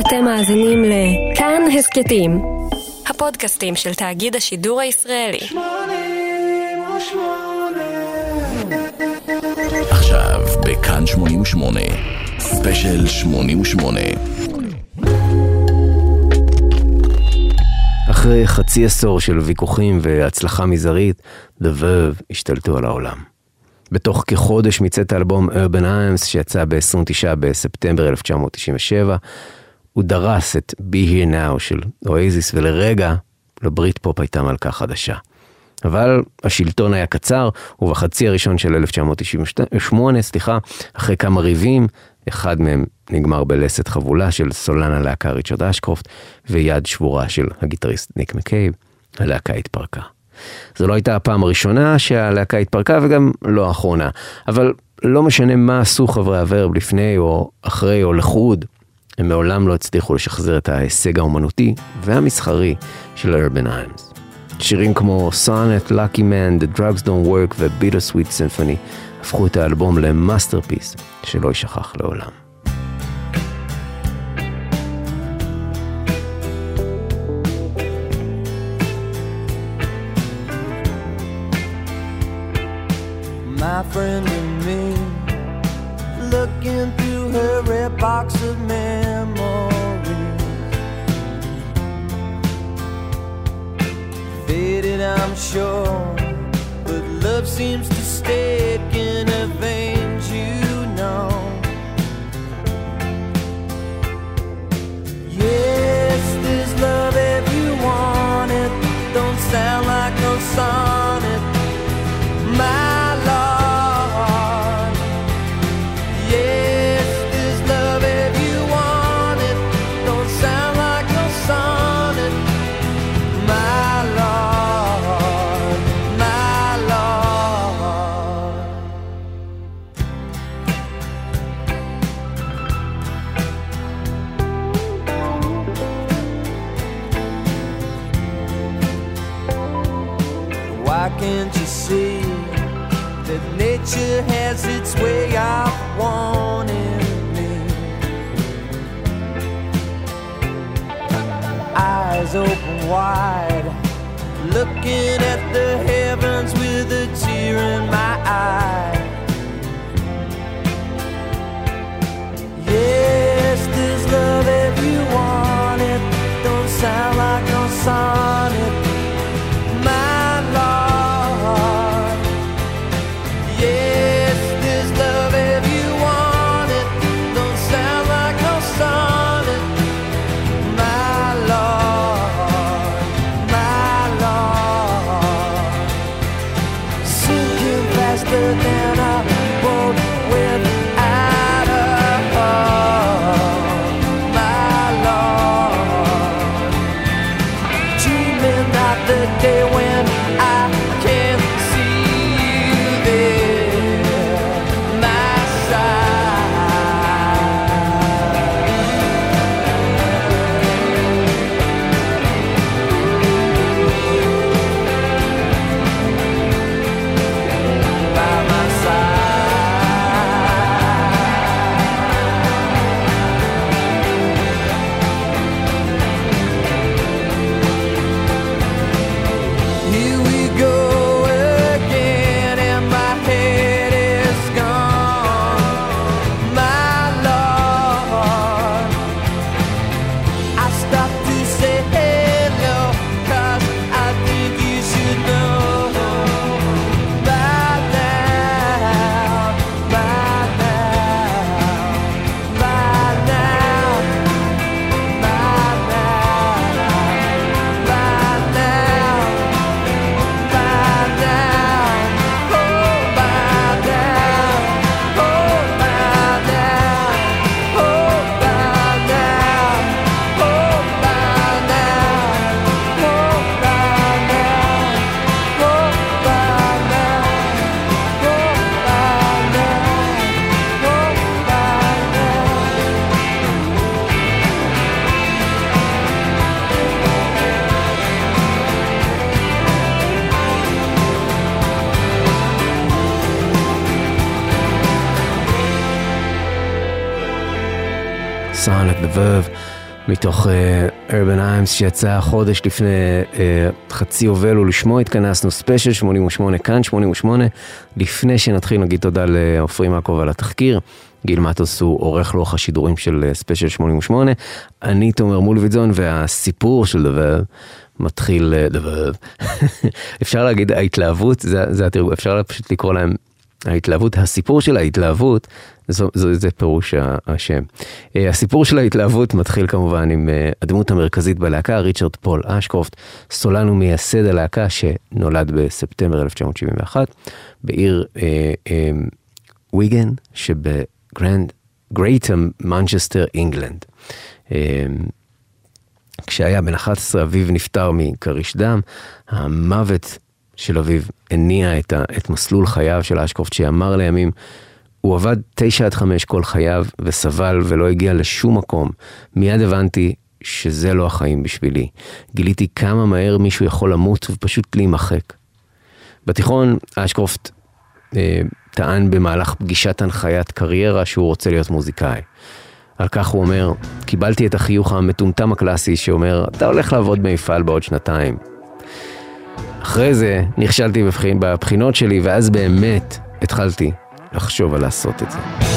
אתם מאזינים לכאן הסכתים, הפודקאסטים של תאגיד השידור הישראלי. עכשיו בכאן 88, ספיישל 88. אחרי חצי עשור של ויכוחים והצלחה מזערית, The Verve השתלטו על העולם. בתוך כחודש מצאת האלבום Urban Iams שיצא ב-29 בספטמבר 1997, הוא דרס את Be Here Now של אואזיס ולרגע לברית פופ הייתה מלכה חדשה. אבל השלטון היה קצר, ובחצי הראשון של 1998, סליחה, אחרי כמה ריבים, אחד מהם נגמר בלסת חבולה של סולן הלהקה ריצ'רד אשקרופט, ויד שבורה של הגיטריסט ניק מקייב, הלהקה התפרקה. זו לא הייתה הפעם הראשונה שהלהקה התפרקה וגם לא האחרונה, אבל לא משנה מה עשו חברי הוורב לפני או אחרי או לחוד, הם מעולם לא הצליחו לשחזר את ההישג האומנותי והמסחרי של ה-Urban Hymns. שירים כמו Sonnet, Lucky Man, The Drugs Don't Work ו-Bitter Sweet Symphony הפכו את האלבום ל masterpiece שלא יישכח לעולם. my friend and me, looking through her red box Sure, but love seems to stay in her veins, you know. Yes, there's love if you want it. Don't sound like no sonnet, way of wanting me? Eyes open wide, looking at the heavens with a tear in my eye. Yes, there's love if you want it. Don't sound like no sonnet מתוך אה, Urban Hymns שיצא חודש לפני אה, חצי יובל ולשמו התכנסנו. ספיישל 88 כאן 88 לפני שנתחיל נגיד תודה לעופרי מעקב על התחקיר. גיל מטוס הוא עורך לוח השידורים של ספיישל 88 אני תומר מולווידזון והסיפור של The Verve מתחיל אה, The Verve. אפשר להגיד ההתלהבות? זה, זה התרגום אפשר פשוט לקרוא להם ההתלהבות הסיפור של ההתלהבות זו, זו, זה פירוש השם. אה, הסיפור של ההתלהבות מתחיל כמובן עם אה, הדמות המרכזית בלהקה, ריצ'רד פול אשקרופט, סולן ומייסד הלהקה שנולד בספטמבר 1971 בעיר אה, אה, ויגן שב Grand Greater Manchester England. אה, כשהיה בן 11 אביו נפטר מקריש דם, המוות של אביו הניע את, ה, את מסלול חייו של אשקרופט שאמר לימים הוא עבד תשע עד חמש כל חייו וסבל ולא הגיע לשום מקום. מיד הבנתי שזה לא החיים בשבילי. גיליתי כמה מהר מישהו יכול למות ופשוט להימחק. בתיכון אשקרופט אה, טען במהלך פגישת הנחיית קריירה שהוא רוצה להיות מוזיקאי. על כך הוא אומר, קיבלתי את החיוך המטומטם הקלאסי שאומר, אתה הולך לעבוד במפעל בעוד שנתיים. אחרי זה נכשלתי בבחינות שלי, ואז באמת התחלתי לחשוב על לעשות את זה.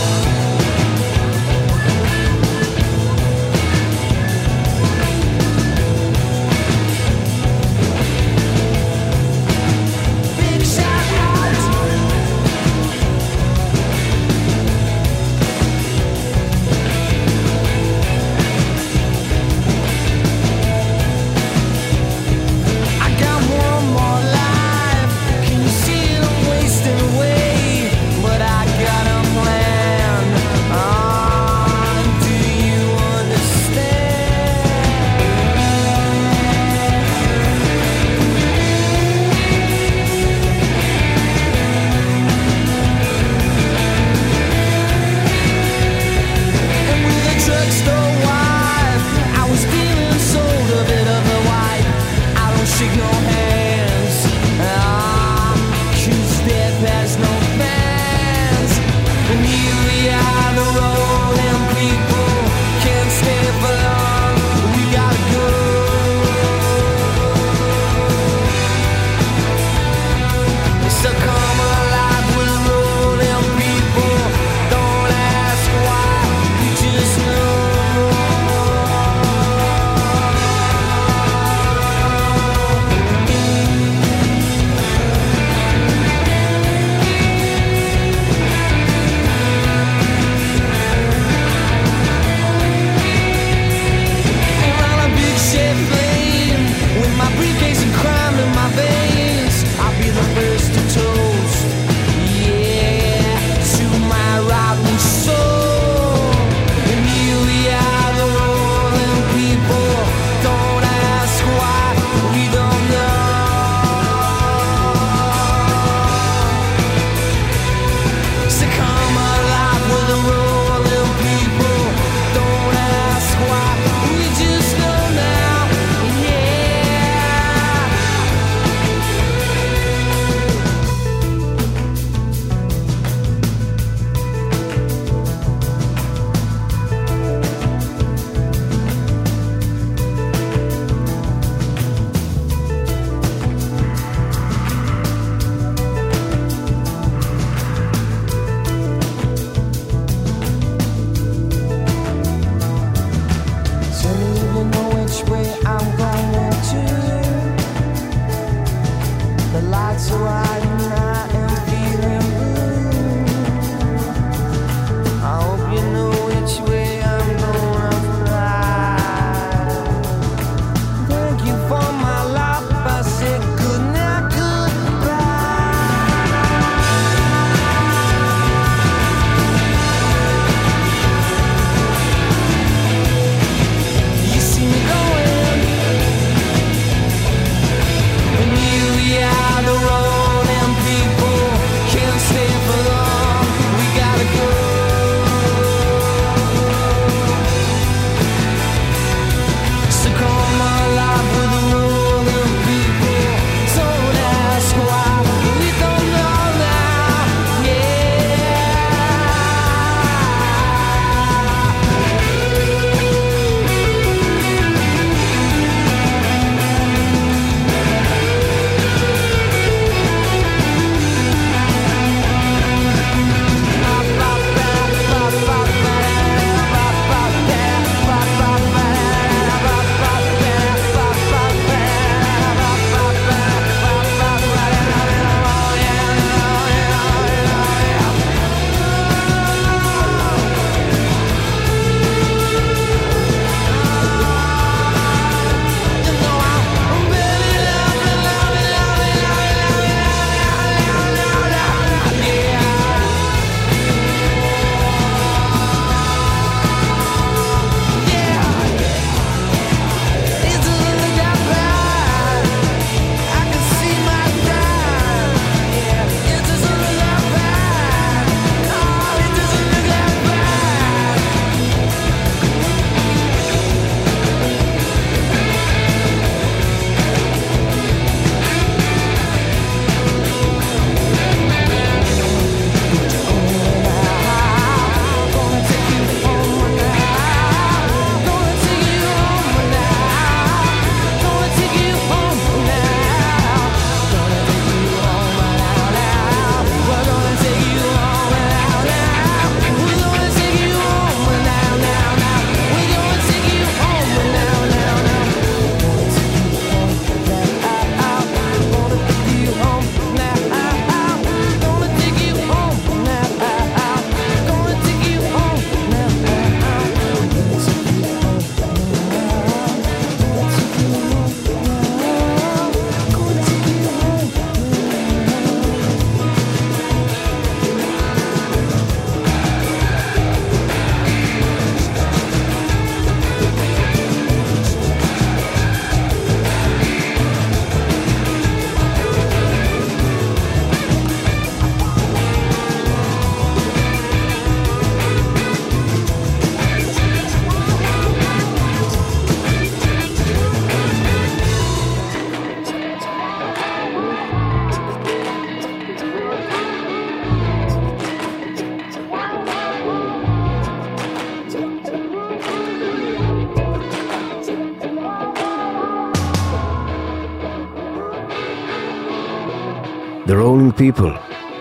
People,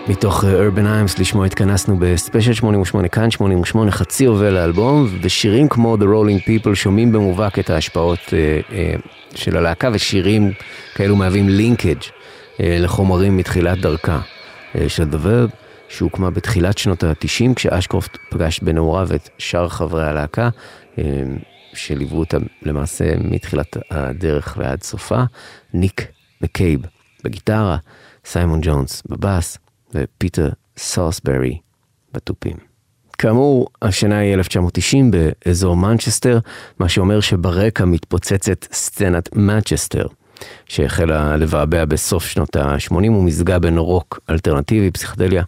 מתוך Urban Imes, לשמו התכנסנו בספיישל 88, כאן 88, חצי יובל לאלבום, ושירים כמו The Rolling People שומעים במובהק את ההשפעות uh, uh, של הלהקה, ושירים כאלו מהווים לינקג' uh, לחומרים מתחילת דרכה uh, של The Verb, שהוקמה בתחילת שנות ה-90, כשאשקרופט פגש בנעוריו את שאר חברי הלהקה, uh, שליוו אותם למעשה מתחילת הדרך ועד סופה, ניק מקייב בגיטרה, סיימון ג'ונס בבאס ופיטר סולסברי בתופים. כאמור, השנה היא 1990 באזור מנצ'סטר, מה שאומר שברקע מתפוצצת סצנת מנצ'סטר, שהחלה לבעבע בסוף שנות ה-80 ומזגה בין רוק אלטרנטיבי, פסיכדליה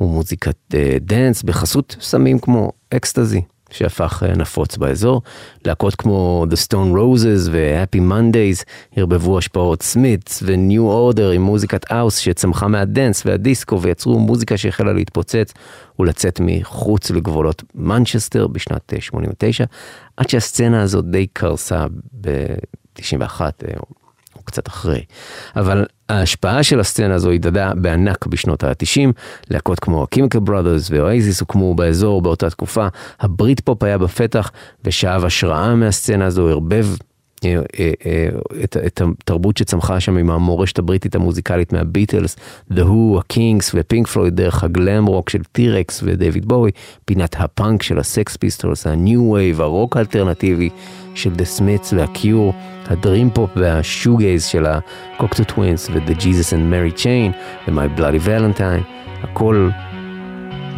ומוזיקת dance בחסות סמים כמו אקסטזי. שהפך נפוץ באזור. להקות כמו The Stone Roses ו-Happy Mondays ערבבו השפעות Smiths ו-New Order עם מוזיקת house שצמחה מה dance והדיסקו ויצרו מוזיקה שהחלה להתפוצץ ולצאת מחוץ לגבולות מנצ'סטר בשנת 89, עד שהסצנה הזאת די קרסה ב-91. קצת אחרי. אבל ההשפעה של הסצנה הזו הדהדה בענק בשנות ה-90, להקות כמו Chemical Brothers ו Oasis הוקמו באזור באותה תקופה, ה Britpop היה בפתח ושאב השראה מהסצנה הזו, ערבב את, את התרבות שצמחה שם עם המורשת הבריטית המוזיקלית מהביטלס, The Who, ה Kinks ו Pink Floyd דרך ה glam rock של T. Rex ודייוויד בואי, פינת הפאנק של ה Sex Pistols, ה new wave, הרוק האלטרנטיבי של דה סמיתס והקיור, הדרים פופ והשוגייז של הקוקטו טווינס ו-The Jesus and Mary Chain ו-My Bloody Valentine, הכל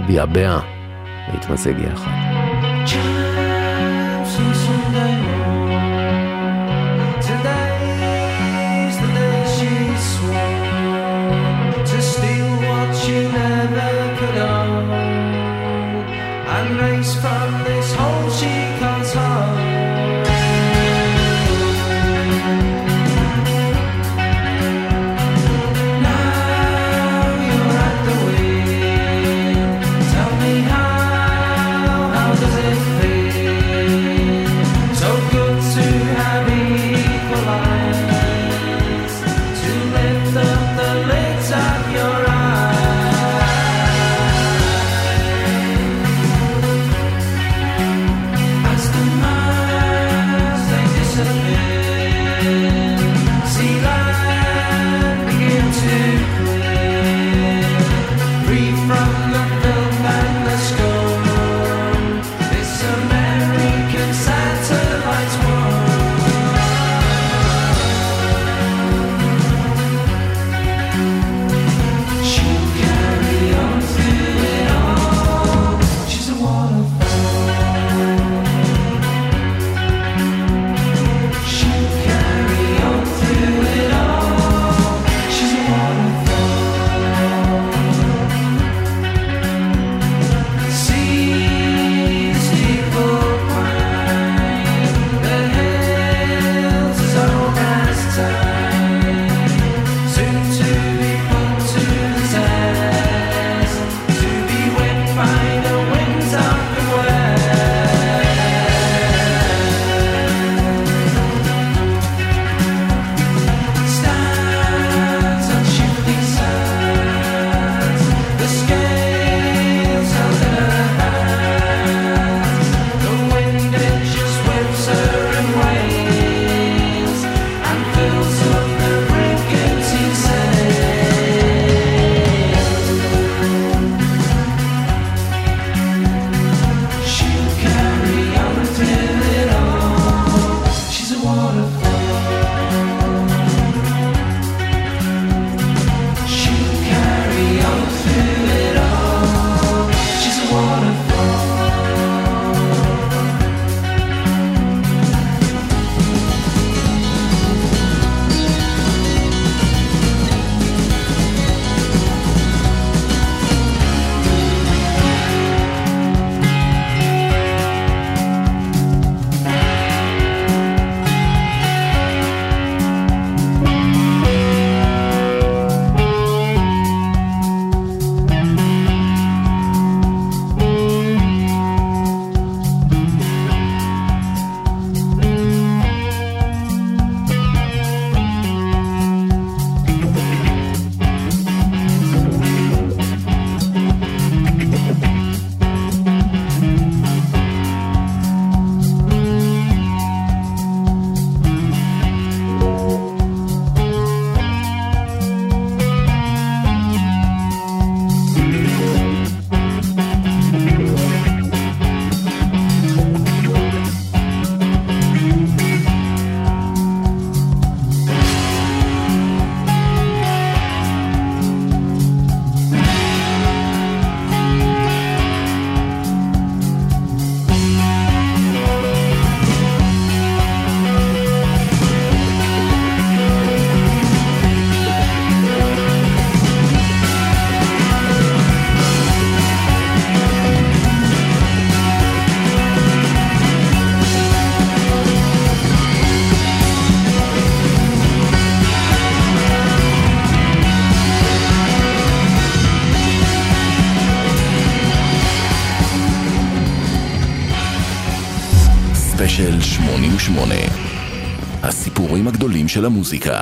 ביעבע והתמזג יחד. של המוזיקה.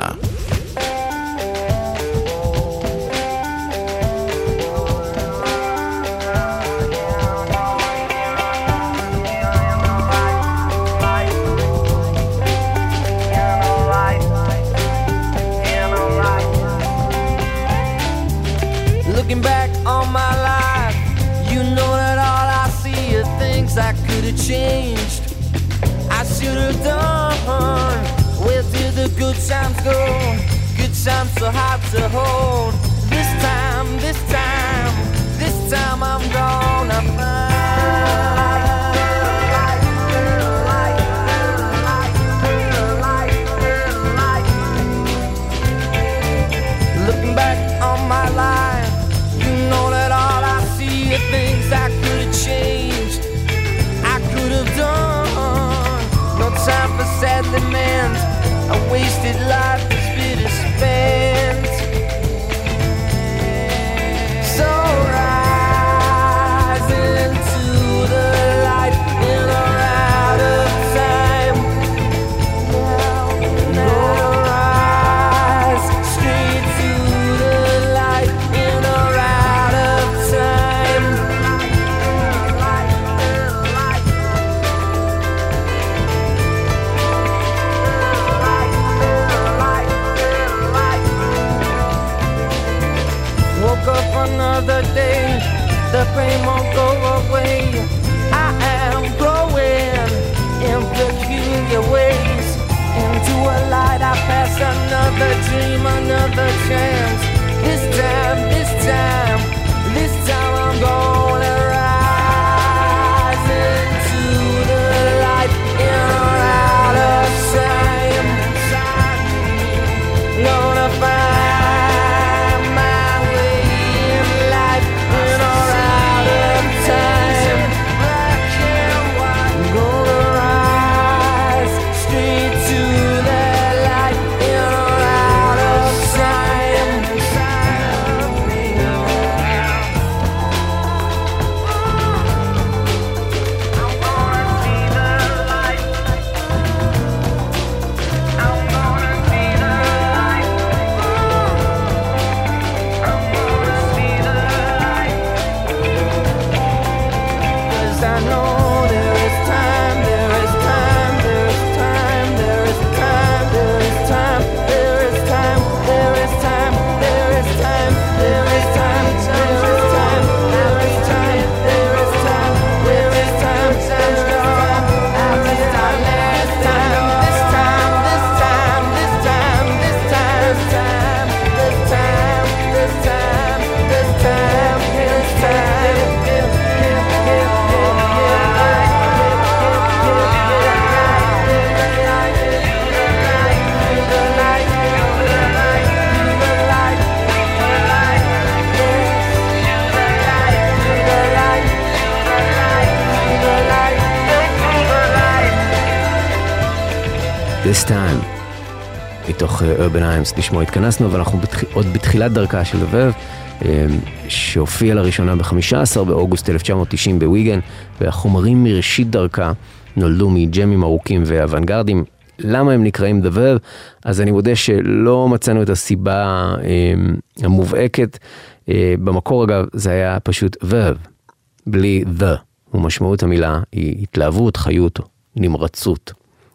Urban Imes, לשמו התכנסנו, ואנחנו בתח... עוד בתחילת דרכה של לבב, אה, שהופיע לראשונה ב-15 באוגוסט 1990 בוויגן, והחומרים מראשית דרכה נולדו מג'מים ארוכים ואוונגרדים. למה הם נקראים Verb? אז אני מודה שלא מצאנו את הסיבה אה, המובהקת. אה, במקור אגב זה היה פשוט Verb, בלי The, ומשמעות המילה היא התלהבות, חיות, נמרצות.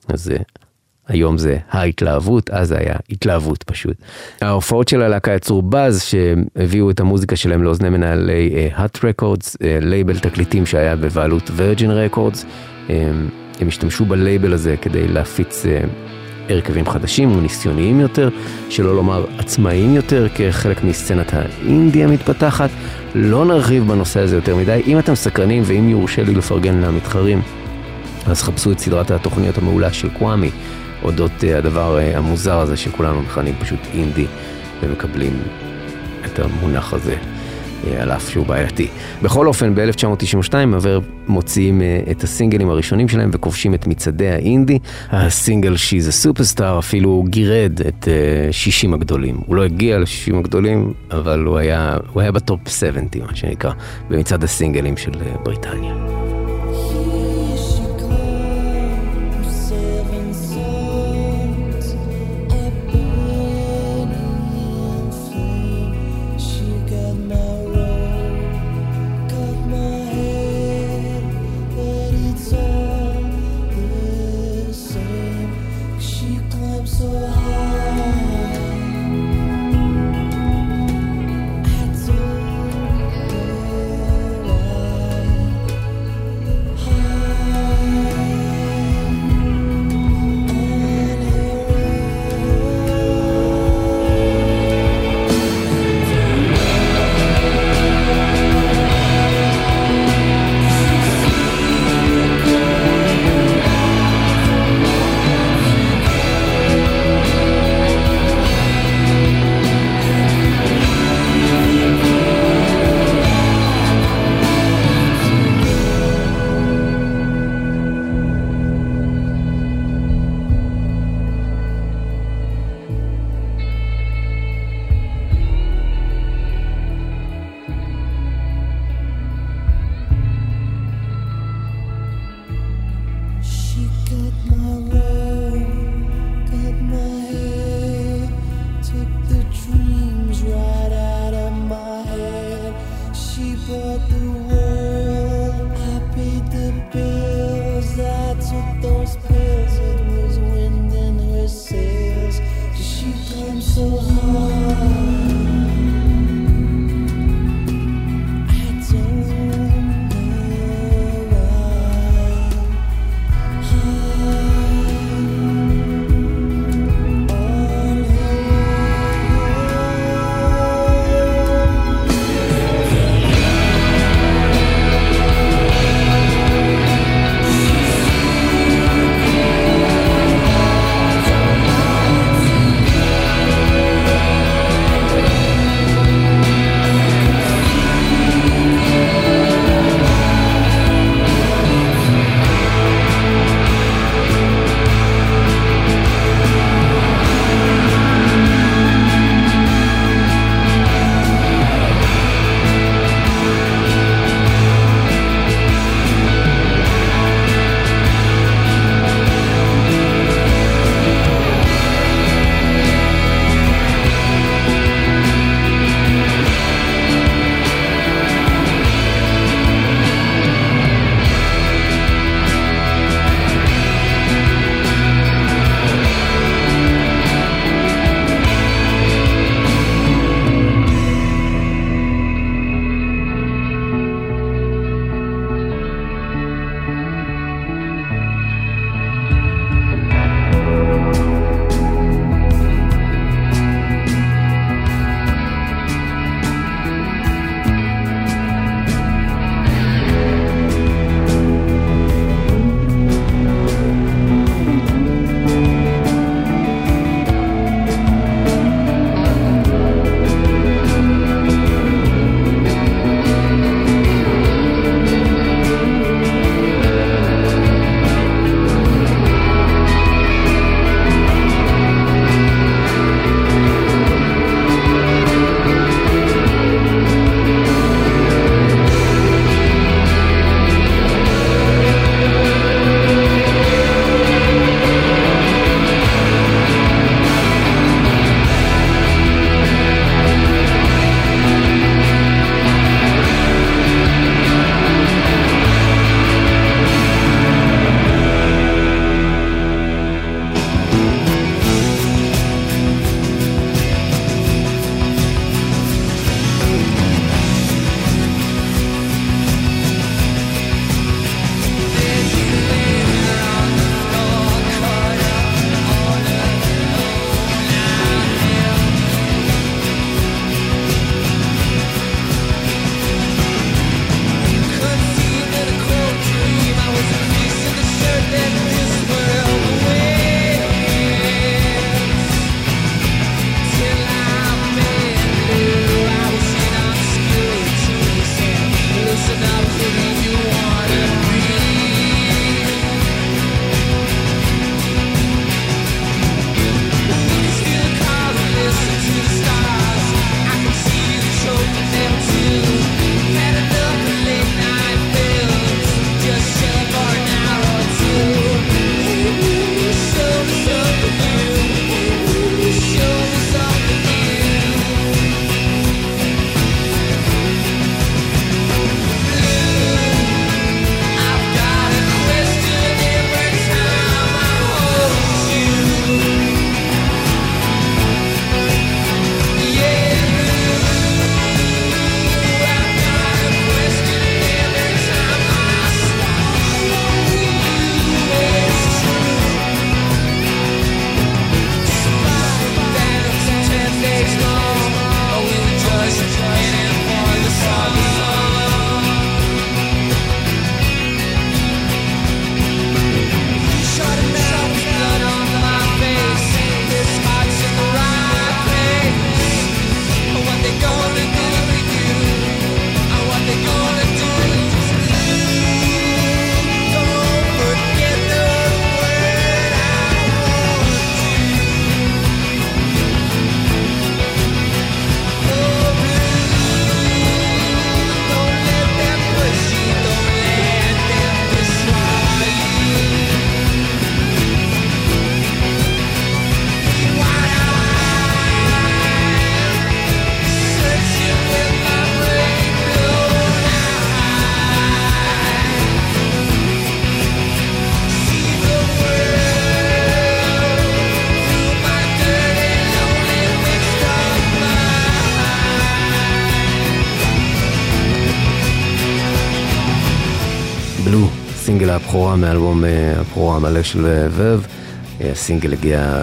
אז היום זה ההתלהבות, אז זה היה התלהבות פשוט. ההופעות של הלהקה יצרו באז שהביאו את המוזיקה שלהם לאוזני מנהלי Hut Records, לייבל תקליטים שהיה בבעלות Virgin Records. אמ, הם השתמשו בלייבל הזה כדי להפיץ אה, הרכבים חדשים וניסיוניים יותר, שלא לומר עצמאיים יותר, כחלק מסצנת האינדי המתפתחת. לא נרחיב בנושא הזה יותר מדי. אם אתם סקרנים ואם יורשה לי לפרגן למתחרים, אז חפשו את סדרת התוכניות המעולה של קוואמי, אודות uh, הדבר uh, המוזר הזה שכולנו מכנים פשוט אינדי, ומקבלים את המונח הזה. uh, על אף שהוא בעייתי. בכל אופן, ב-1992 הוורב מוציאים את הסינגלים הראשונים שלהם וכובשים את מצעדי האינדי. הסינגל She's a Superstar אפילו גירד את uh, 60 הגדולים. הוא לא הגיע ל-60 הגדולים, אבל הוא היה, הוא היה בטופ 70, מה שנקרא, במצעד הסינגלים של בריטניה. you climb so high. הבכורה מאלבום אה, הבכורה המלא של ורב. הסינגל הגיע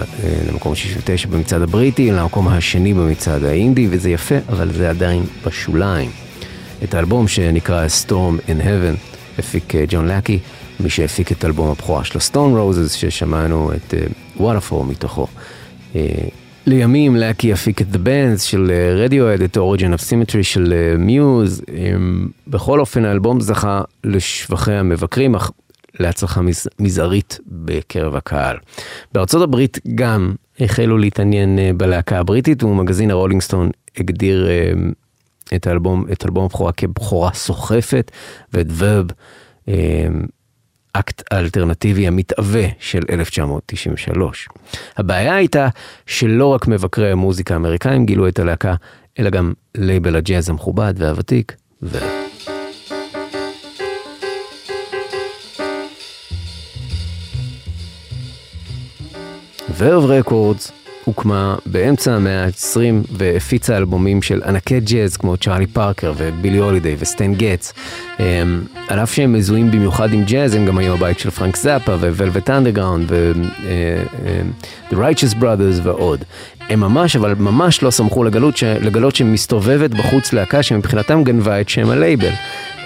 למקום 69 במצעד הבריטי, למקום השני במצעד האינדי, וזה יפה, אבל זה עדיין בשוליים. את האלבום שנקרא Storm in Heaven הפיק ג'ון לקי, מי שהפיק את אלבום הבכורה שלו, Stone Roses, ששמענו את וואטרפור מתוכו. לימים לקי יפיק את The Bands של רדיואד, את Origin of Symmetry של מיוז. בכל אופן האלבום זכה לשבחי המבקרים, אך להצלחה מז, מזערית בקרב הקהל. בארצות הברית גם החלו להתעניין בלהקה הבריטית, ומגזין ה Rolling Stone הגדיר את האלבום, את אלבום הבכורה כבכורה סוחפת, ואת Verve כאקט האלטרנטיבי המתהווה של 1993. הבעיה הייתה שלא רק מבקרי המוזיקה האמריקאים גילו את הלהקה, אלא גם לייבל הג'אז המכובד והוותיק, ו... Verve Records הוקמה באמצע המאה ה-20 והפיצה אלבומים של ענקי ג'אז כמו צ'ארלי פארקר ובילי הולידיי וסטן גטס. על אף שהם מזוהים במיוחד עם ג'אז, הם גם היו הבית של פרנק זאפה ו Velvet Underground ו-The Righteous Brothers ועוד. הם ממש, אבל ממש לא שמחו לגלות, ש... לגלות שמסתובבת בחוץ להקה שמבחינתם גנבה את שם הלייבל.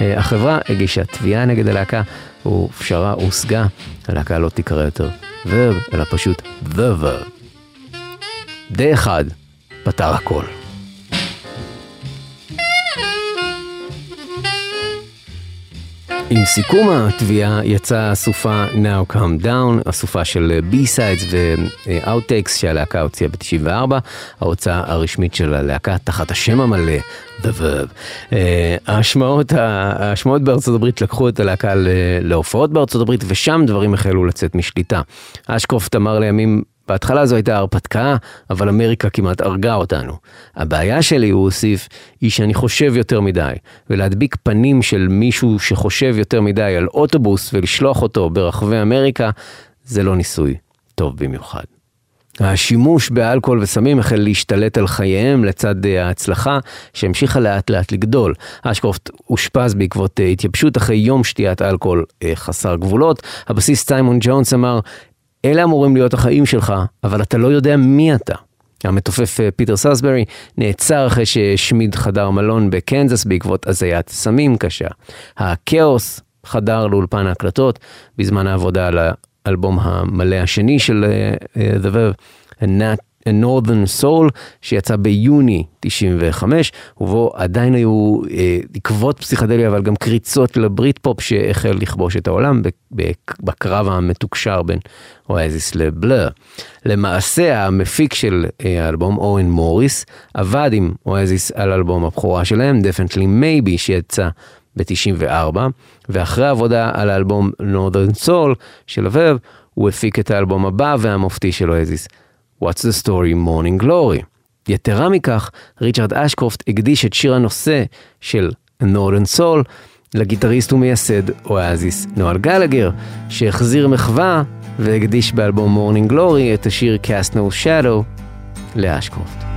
החברה הגישה תביעה נגד הלהקה ופשרה הושגה, הלהקה לא תיקרא יותר ורב, אלא פשוט The Verb. די אחד פתר הכל. עם סיכום התביעה יצאה הסופה Now Come Down, הסופה של B-Sides ו-Outtakes שהלהקה הוציאה ב-94, ההוצאה הרשמית של הלהקה תחת השם המלא, The Verb. ההשמעות, ההשמעות בארצות הברית לקחו את הלהקה להופעות בארצות הברית ושם דברים החלו לצאת משליטה. אשקרופט אמר לימים בהתחלה זו הייתה הרפתקה, אבל אמריקה כמעט הרגה אותנו. הבעיה שלי, הוא הוסיף, היא שאני חושב יותר מדי, ולהדביק פנים של מישהו שחושב יותר מדי על אוטובוס ולשלוח אותו ברחבי אמריקה, זה לא ניסוי טוב במיוחד. השימוש באלכוהול וסמים החל להשתלט על חייהם לצד ההצלחה שהמשיכה לאט לאט לגדול. אשקרופט אושפז בעקבות התייבשות אחרי יום שתיית אלכוהול חסר גבולות. הבסיס סיימון ג'ונס אמר, אלה אמורים להיות החיים שלך, אבל אתה לא יודע מי אתה. המתופף פיטר סאסברי נעצר אחרי שהשמיד חדר מלון בקנזס בעקבות הזיית סמים קשה. הכאוס חדר לאולפן ההקלטות בזמן העבודה על האלבום המלא השני של uh, The Verve, A Northern Soul, שיצא ביוני 95, ובו עדיין היו אה, עקבות פסיכדליה, אבל גם קריצות לברית פופ שהחל לכבוש את העולם בקרב המתוקשר בין אואזיס לבלר. למעשה, המפיק של אה, האלבום, אורן מוריס, עבד עם אואזיס על אלבום הבכורה שלהם, Definitely Maybe, שיצא ב-94, ואחרי עבודה על האלבום Northern Soul של הוורב, הוא הפיק את האלבום הבא והמופתי של אואזיס. What's the Story Morning Glory. יתרה מכך, ריצ'רד אשקרופט הקדיש את שיר הנושא של Northern Soul לגיטריסט ומייסד אואזיס נואל גלגר, שהחזיר מחווה והקדיש באלבום Morning Glory את השיר Cast No Shadow לאשקרופט.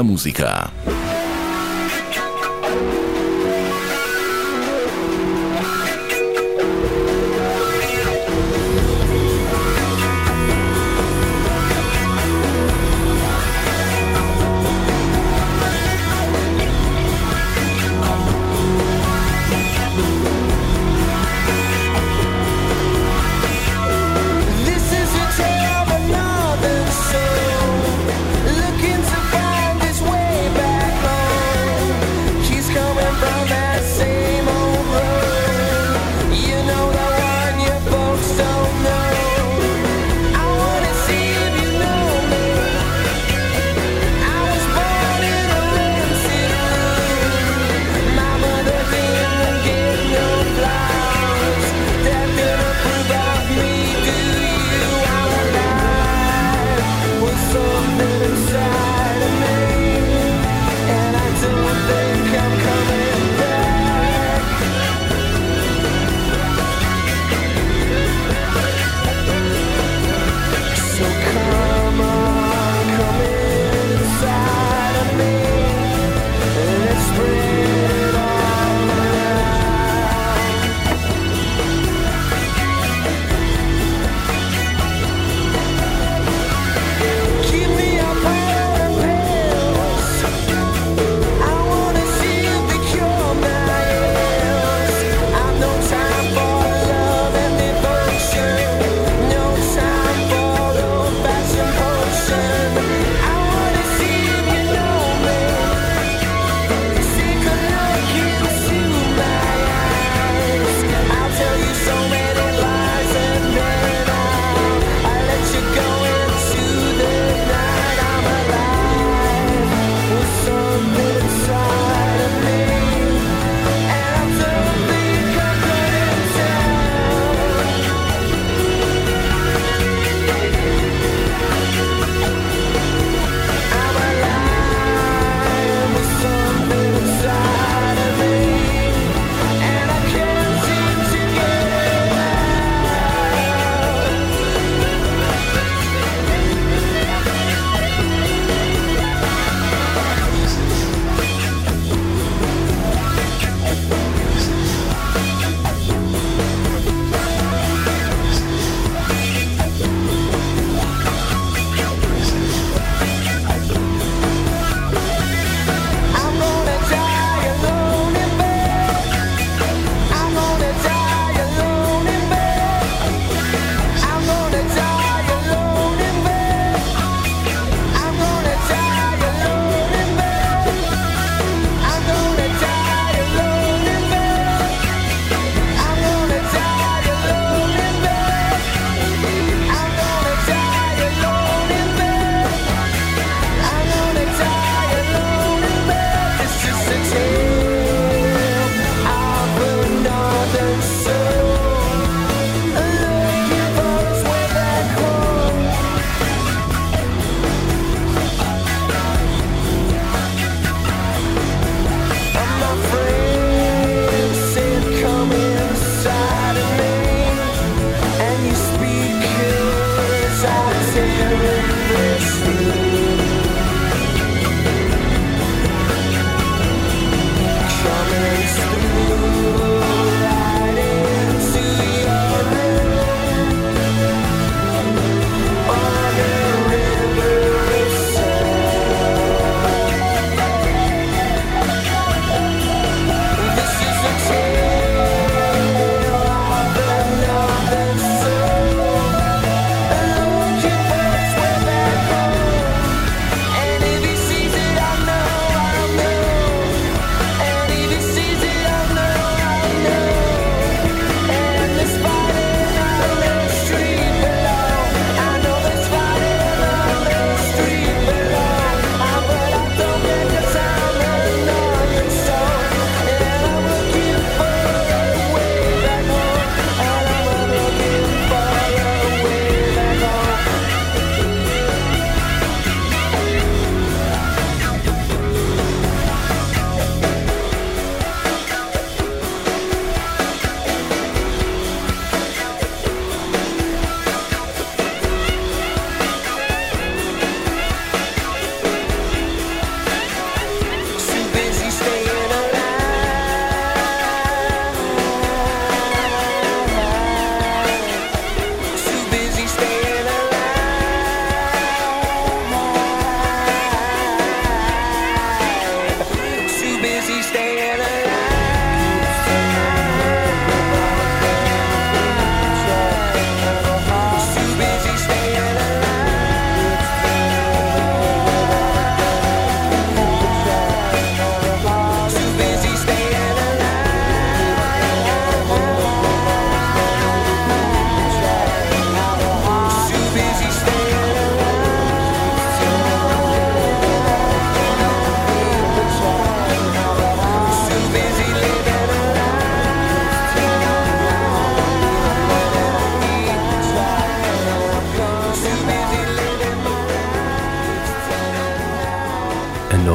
הגדולים של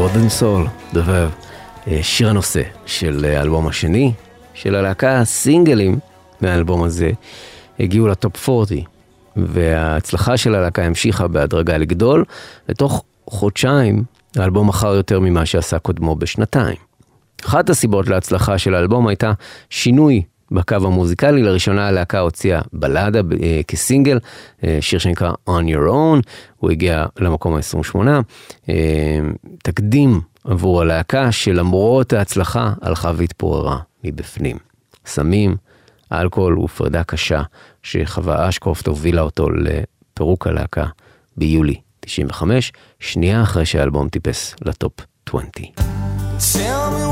Northern Soul, אה, שיר הנושא של אה, האלבום השני של הלהקה, הסינגלים מהאלבום הזה הגיעו לטופ 40, וההצלחה של הלהקה המשיכה בהדרגה לגדול, ותוך חודשיים האלבום מכר יותר ממה שעשה קודמו בשנתיים. אחת הסיבות להצלחה של האלבום הייתה שינוי בקו המוזיקלי, לראשונה הלהקה הוציאה בלאדה אה, כסינגל, אה, שיר שנקרא On Your Own, הוא הגיע למקום ה-28. אה, תקדים עבור הלהקה שלמרות ההצלחה הלכה והתפוררה מבפנים. סמים, אלכוהול ופרידה קשה שחווה אשקרופט הובילה אותו לפירוק הלהקה ביולי 95, שנייה אחרי שהאלבום טיפס לטופ 20. Tell me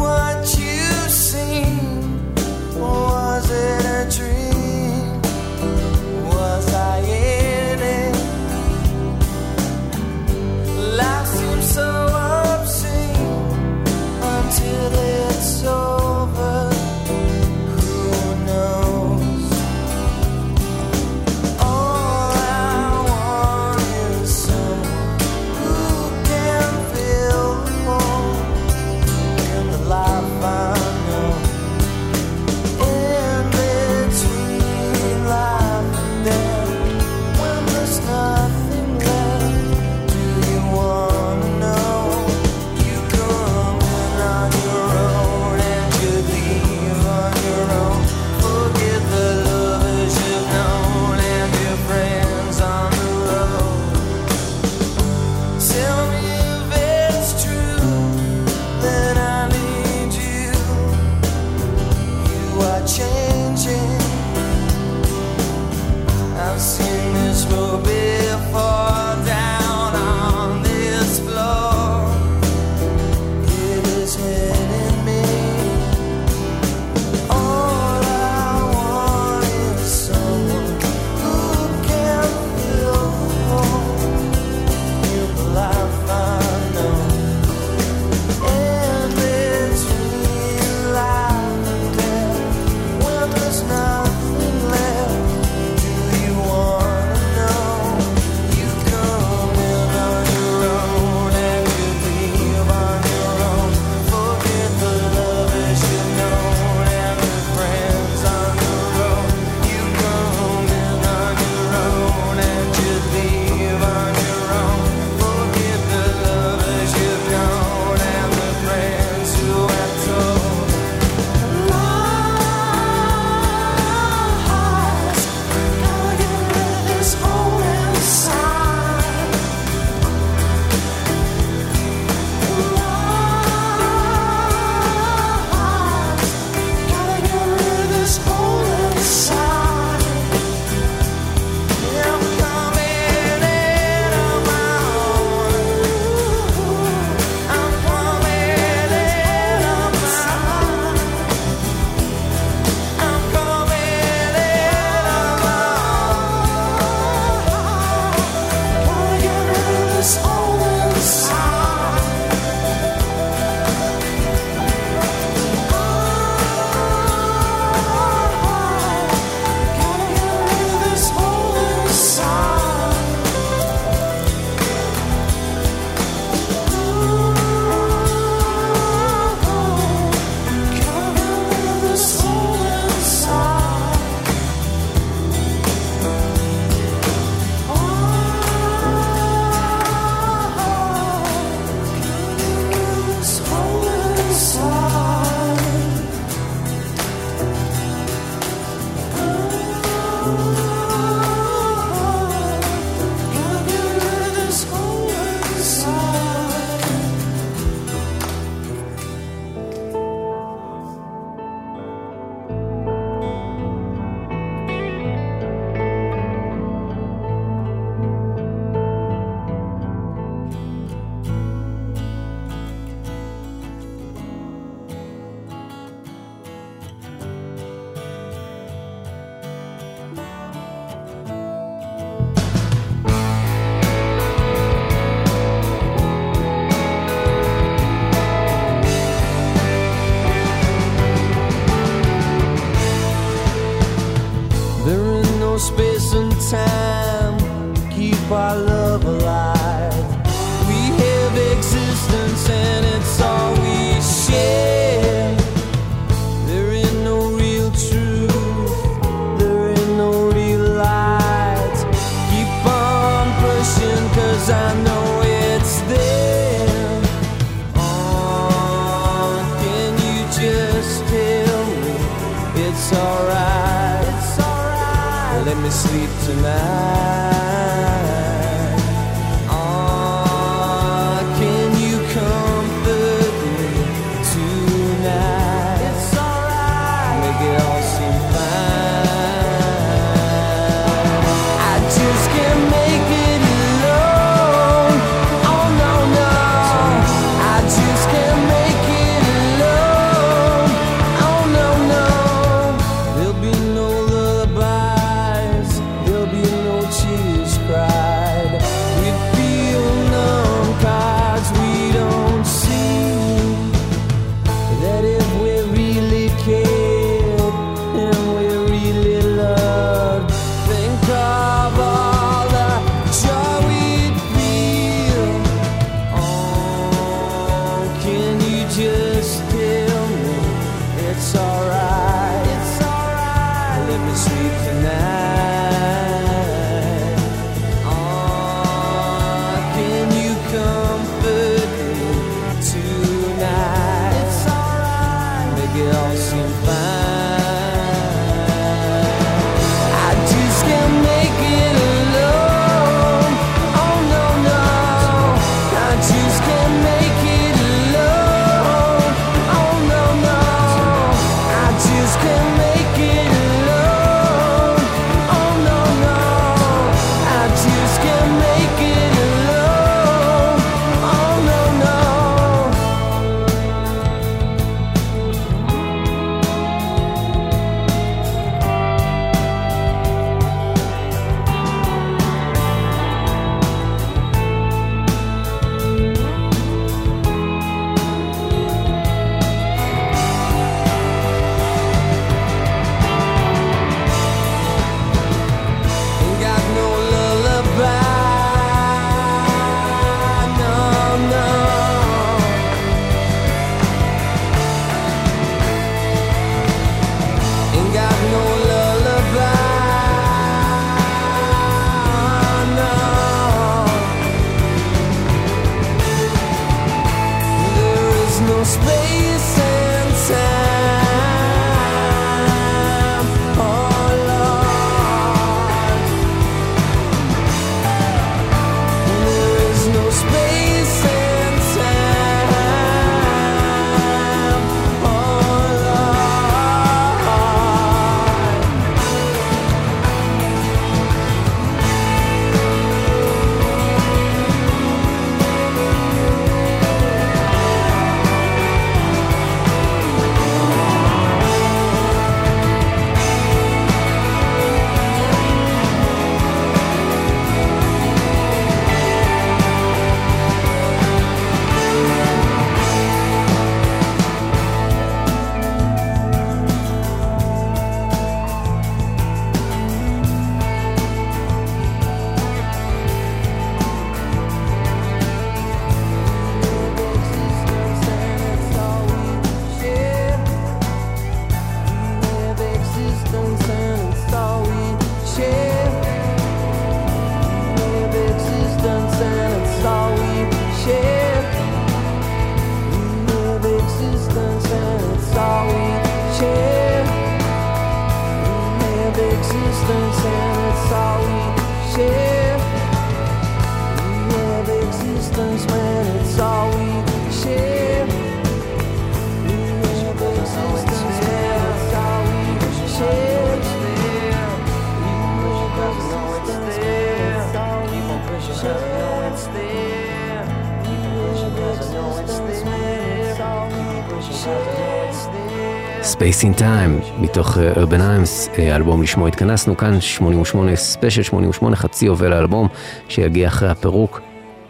Space and Time, מתוך אה, Urban Hymns, אה, האלבום לשמו התכנסנו כאן, 88, ספיישל 88, חצי יובל האלבום, שיגיע אחרי הפירוק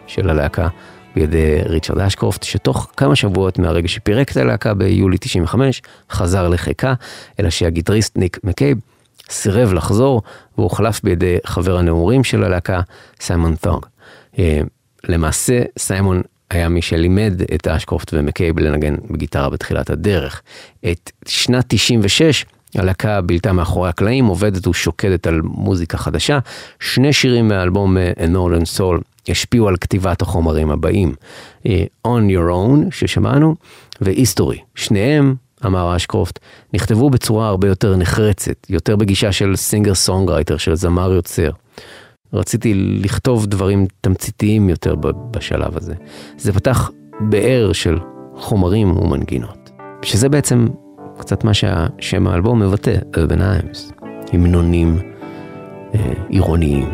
של הלהקה בידי ריצ'רד אשקרופט, שתוך כמה שבועות מהרגע שפירק את הלהקה ביולי 95, חזר לחיקה, אלא שהגיטריסט ניק מקייב סירב לחזור, והוחלף בידי חבר הנעורים של הלהקה, סיימון טונג. אה, למעשה, סיימון היה מי שלימד את אשקרופט ומקייב לנגן בגיטרה בתחילת הדרך. את שנת 96 הלהקה בילתה מאחורי הקלעים, עובדת ושוקדת על מוזיקה חדשה. שני שירים מהאלבום אה, A Northern Soul השפיעו על כתיבת החומרים הבאים. אה, On Your Own, ששמענו, ו-History. שניהם, אמר אשקרופט, נכתבו בצורה הרבה יותר נחרצת, יותר בגישה של singer songwriter, של זמר יוצר. רציתי לכתוב דברים תמציתיים יותר בשלב הזה. זה פתח באר של חומרים ומנגינות, שזה בעצם קצת מה שהשם האלבום מבטא, Urban Times, המנונים אה, עירוניים.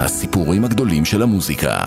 הסיפורים הגדולים של המוזיקה.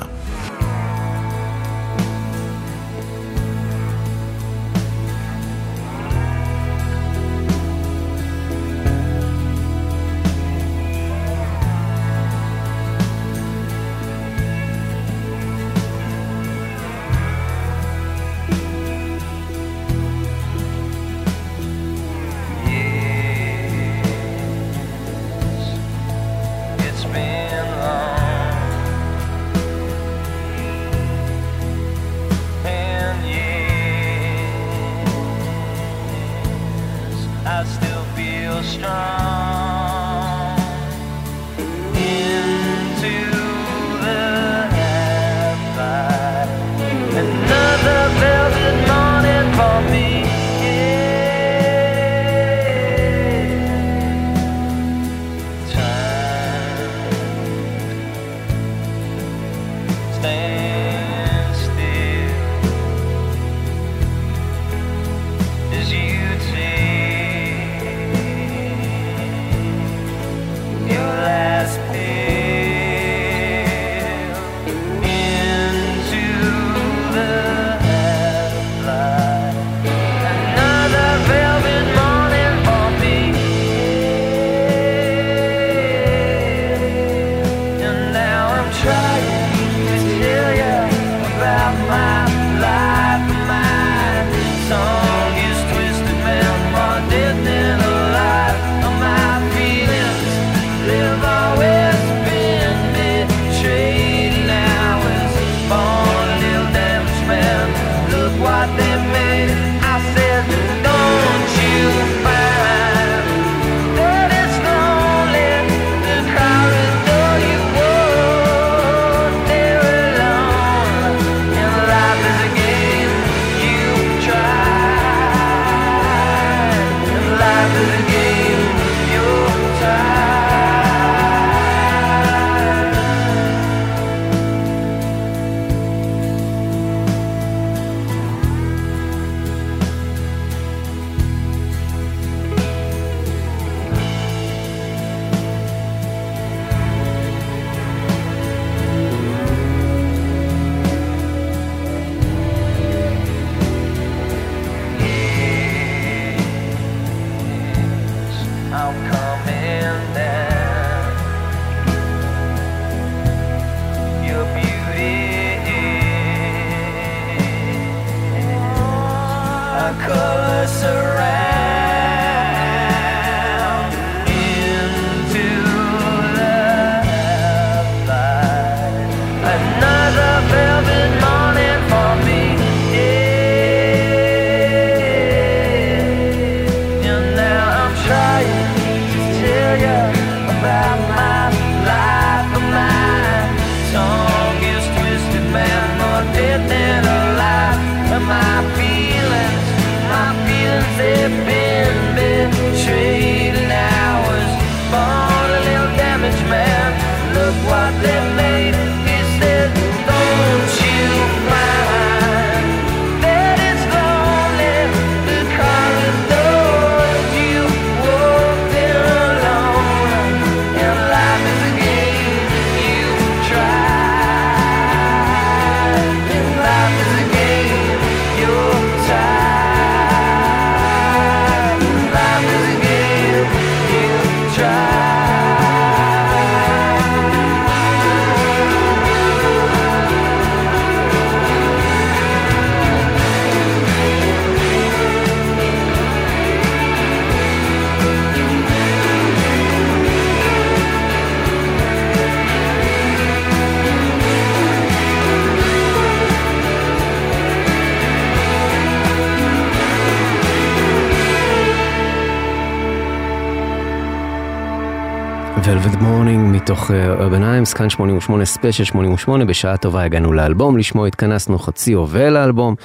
מתוך אה, Urban Hymns, כאן 88 ספיישל 88, בשעה טובה הגענו לאלבום, לשמו התכנסנו חצי יובל לאלבום.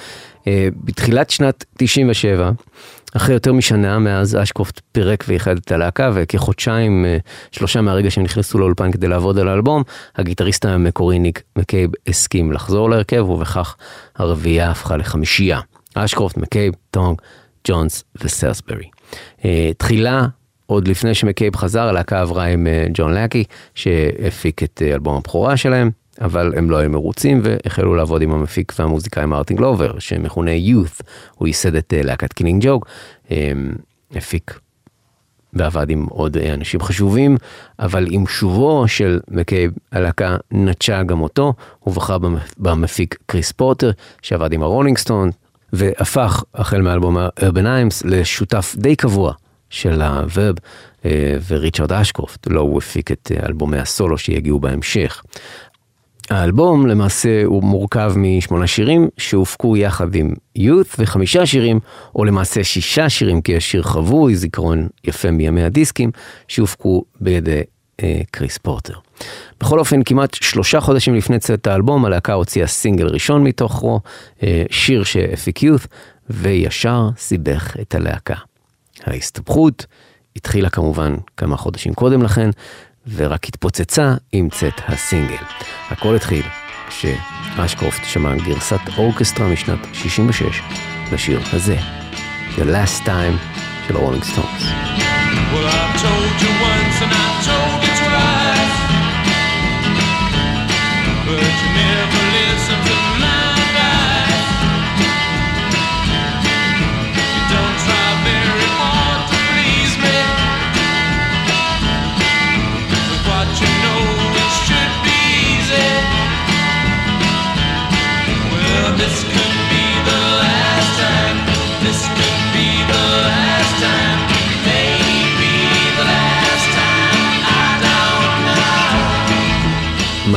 אה, בתחילת שנת 97, אחרי יותר משנה מאז אשקרופט פירק ואיחד את הלהקה, וכחודשיים, אה, שלושה מהרגע שהם נכנסו לאולפן כדי לעבוד על האלבום, הגיטריסט המקורי ניק מקייב הסכים לחזור להרכב, ובכך הרביעייה הפכה לחמישייה. אשקרופט, מקייב, טונג, ג'ונס וסולסברי. תחילה עוד לפני שמקייב חזר, הלהקה עברה עם אה, ג'ון לקי, שהפיק את אה, אלבום הבכורה שלהם, אבל הם לא היו מרוצים והחלו לעבוד עם המפיק והמוזיקאי מרטין גלובר, שמכונה Youth, הוא ייסד את אה, להקת קילינג ג'וק, הפיק ועבד עם עוד אנשים חשובים, אבל עם שובו של מקייב הלהקה נטשה גם אותו, הוא בחר במ- במפיק קריס פוטר, שעבד עם הרולינג סטון, והפך, החל מאלבום ארבן לשותף די קבוע של הוורב, אה, וריצ'רד אשקרופט, לא הוא הפיק את אה, אלבומי הסולו שיגיעו בהמשך. האלבום למעשה הוא מורכב משמונה שירים שהופקו יחד עם יות' וחמישה שירים, או למעשה שישה שירים כי יש שיר חבוי, זיכרון יפה מימי הדיסקים, שהופקו בידי אה, קריס פורטר. בכל אופן, כמעט שלושה חודשים לפני צאת האלבום, הלהקה הוציאה סינגל ראשון מתוכו, אה, שיר שהפיק Youth, וישר סיבך את הלהקה. ההסתבכות התחילה כמובן כמה חודשים קודם לכן, ורק התפוצצה עם צאת הסינגל. הכל התחיל כשאשקרופט שמע גרסת אורקסטרה משנת 66 לשיר הזה, The Last Time של הרולינג סטונס. Well,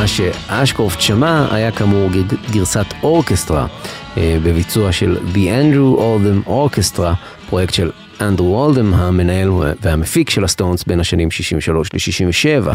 מה שאשקרופט שמע היה כאמור גר- גרסת אורקסטרה אה, בביצוע של The Andrew Oldham Orchestra, פרויקט של אנדרו אולדם, המנהל והמפיק של הסטונס בין השנים 63 ל-67.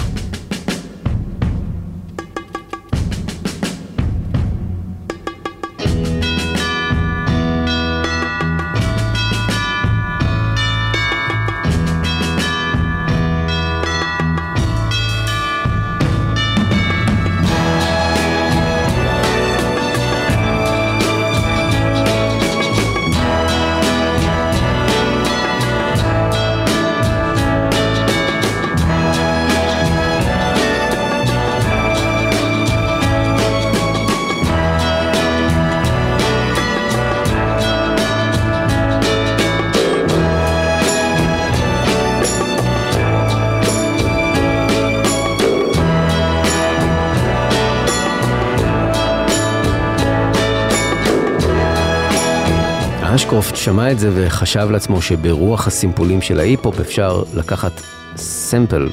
את זה וחשב לעצמו שברוח הסימפולים של ההיפ-הופ אפשר לקחת סמפל,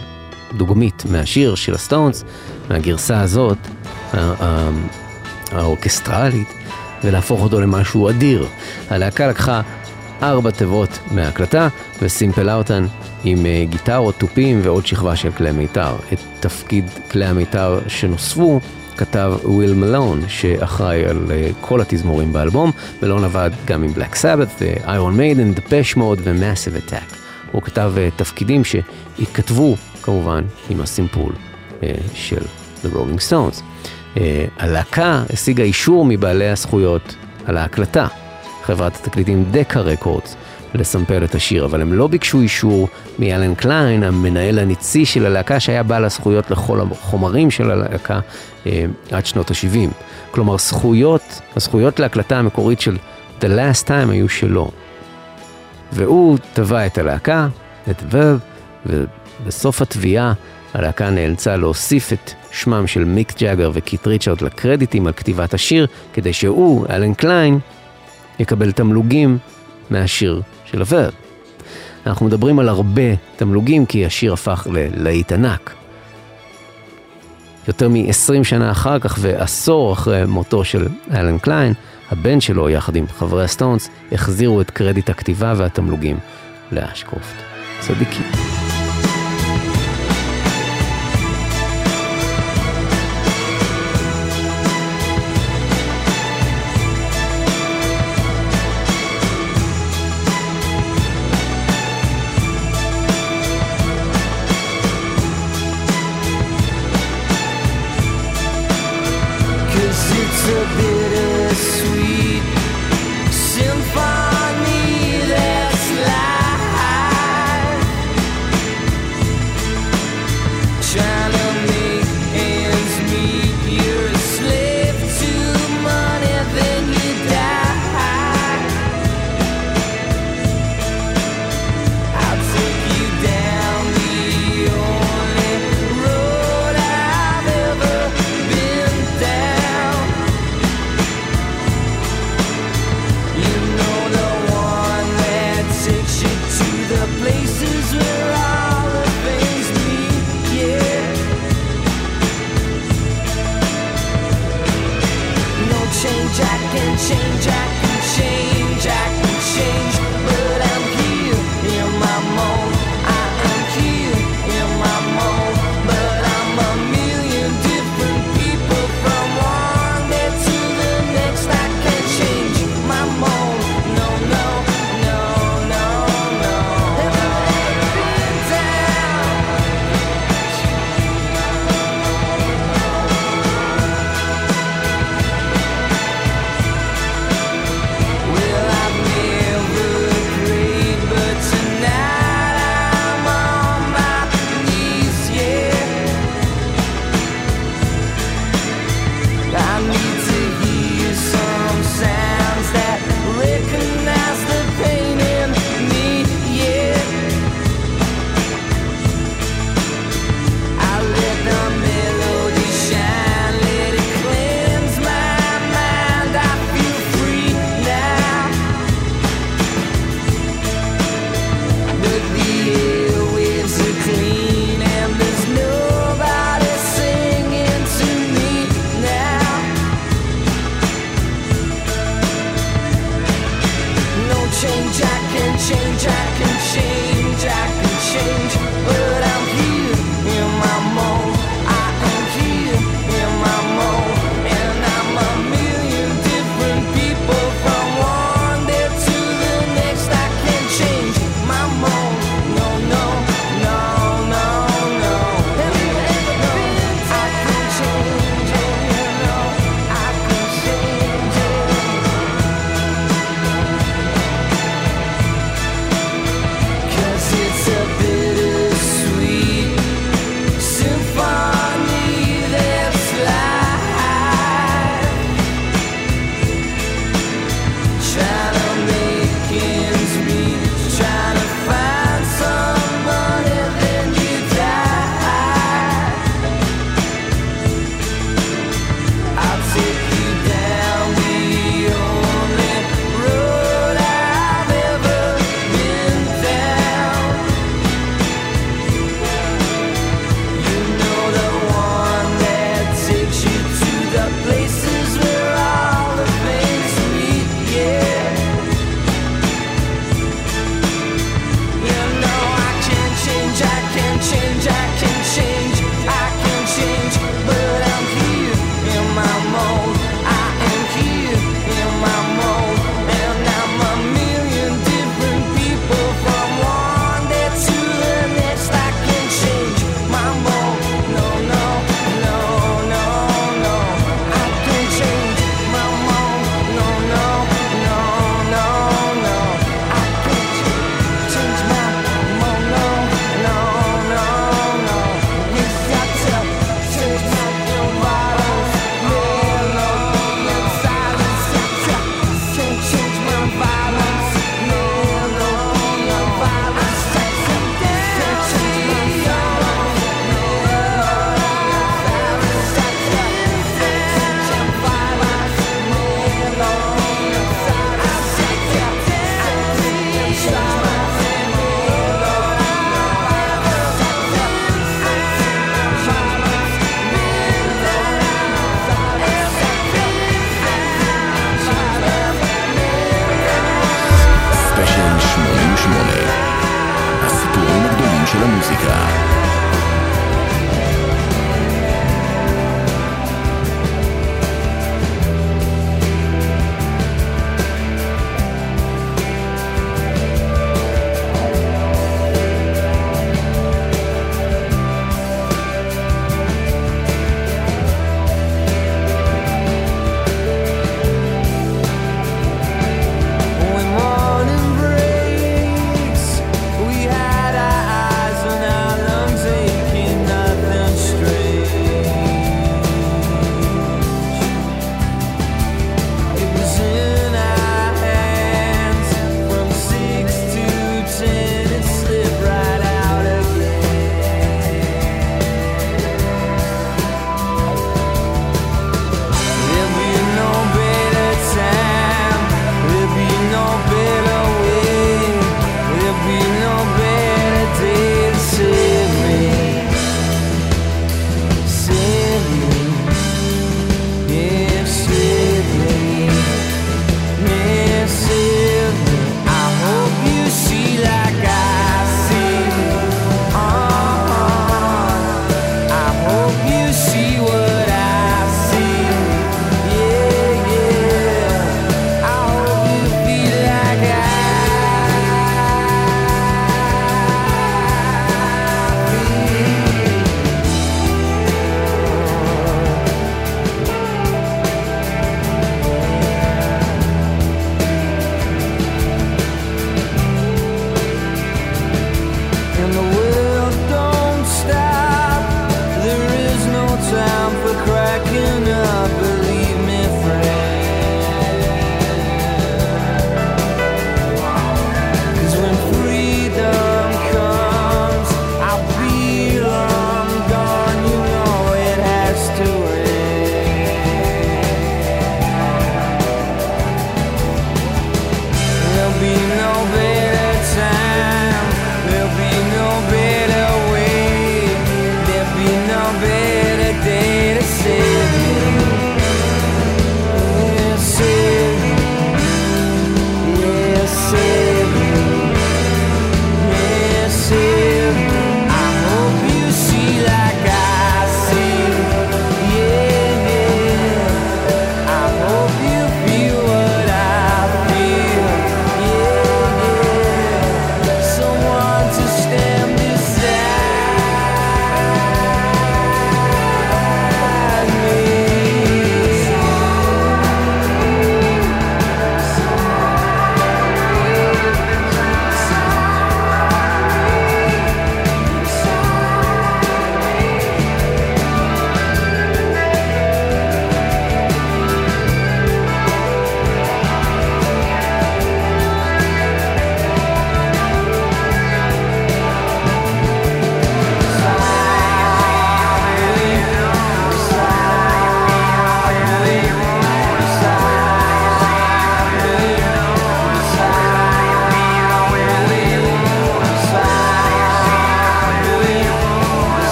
דוגמית מהשיר של הסטונס, מהגרסה הזאת, האורקסטרלית, ולהפוך אותו למשהו אדיר. הלהקה לקחה ארבע תיבות מההקלטה וסימפלה אותן עם אה, גיטרות, תופים ועוד שכבה של כלי מיתר. את תפקיד כלי המיתר שנוספו כתב וויל מלון, שאחראי על אה, כל התזמורים באלבום. מלון עבד גם עם בלק סבת, איירון מיידן, דפש מוד ומאסיב אטאק. הוא כתב אה, תפקידים שהתכתבו כמובן עם הסימפול אה, של The Rolling Stones. הלהקה השיגה אישור מבעלי הזכויות על ההקלטה, חברת התקליטים דקה רקורדס, לסמפל את השיר, אבל הם לא ביקשו אישור מאלן קליין, המנהל הניצי של הלהקה, שהיה בעל הזכויות לכל החומרים של הלהקה אה, עד שנות ה-70. כלומר, זכויות, הזכויות להקלטה המקורית של The Last Time היו שלו. והוא תבע את הלהקה, את ורב, ובסוף התביעה הלהקה נאלצה להוסיף את שמם של מיק ג'אגר וקיט ריצ'רד לקרדיטים על כתיבת השיר, כדי שהוא, אלן קליין, יקבל תמלוגים מהשיר של הוורב. אנחנו מדברים על הרבה תמלוגים כי השיר הפך ללהיט ענק. יותר מ-20 שנה אחר כך ועשור אחרי מותו של אלן קליין, הבן שלו יחד עם חברי הסטונס החזירו את קרדיט הכתיבה והתמלוגים לאשקרופט. צדיקים.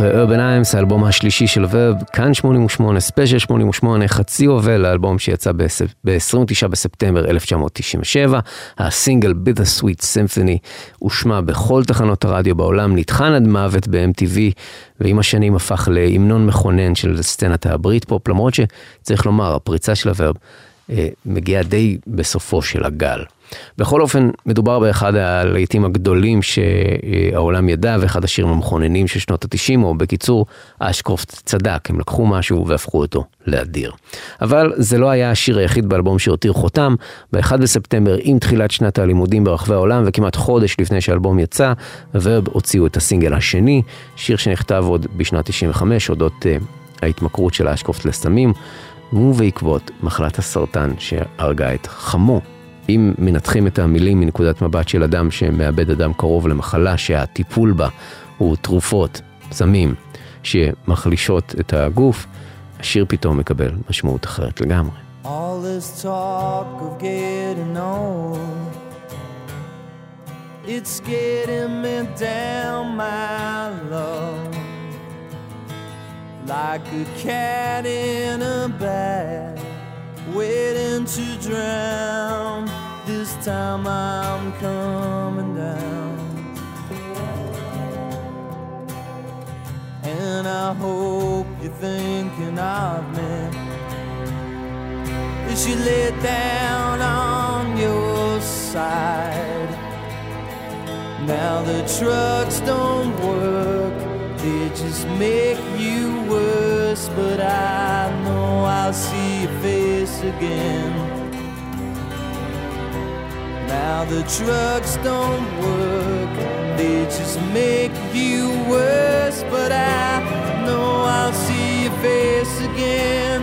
מתוך Urban Hymns, האלבום השלישי של ורב, כאן 88, ספיישל 88, חצי יובל, האלבום שיצא ב-29 בספטמבר 1997. הסינגל Bitter Sweet Symphony הושמע בכל תחנות הרדיו בעולם, נטחן עד מוות ב-MTV, ועם השנים הפך להמנון מכונן של סצנת הברית פופ, למרות שצריך לומר, הפריצה של הוורב מגיעה די בסופו של הגל. בכל אופן, מדובר באחד הלהיטים הגדולים שהעולם ידע, ואחד השירים המכוננים של שנות התשעים, או בקיצור, אשקרופט צדק, הם לקחו משהו והפכו אותו לאדיר. אבל זה לא היה השיר היחיד באלבום שהותיר חותם. ב-1 בספטמבר, עם תחילת שנת הלימודים ברחבי העולם, וכמעט חודש לפני שהאלבום יצא, ורב הוציאו את הסינגל השני, שיר שנכתב עוד בשנת 95, אודות uh, ההתמכרות של אשקרופט לסמים. ובעקבות מחלת הסרטן שהרגה את חמו אם מנתחים את המילים מנקודת מבט של אדם שמאבד אדם קרוב למחלה שהטיפול בה הוא תרופות, סמים, שמחלישות את הגוף, השיר פתאום מקבל משמעות אחרת לגמרי. All this talk of getting old, it's getting me down, my love. Like a cat in a bag, waiting to drown. This time I'm coming down. And I hope you're thinking of me as you lay down on your side. Now the trucks don't work, they just make you worse. But I know I'll see your face again. Now the trucks don't work, they just make you worse. But I know I'll see your face again.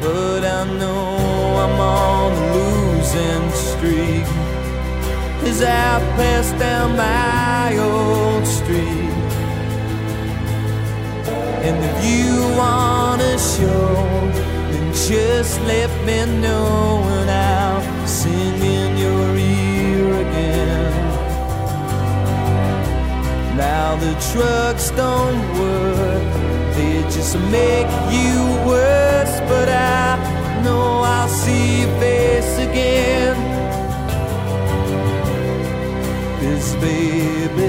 But I know I'm on a losing streak as I pass down my old street. And if you wanna show, then just let me know and I'll sing in your ear again. Now the trucks don't work, they just make you worse. But I know I'll see your face again. Cause baby,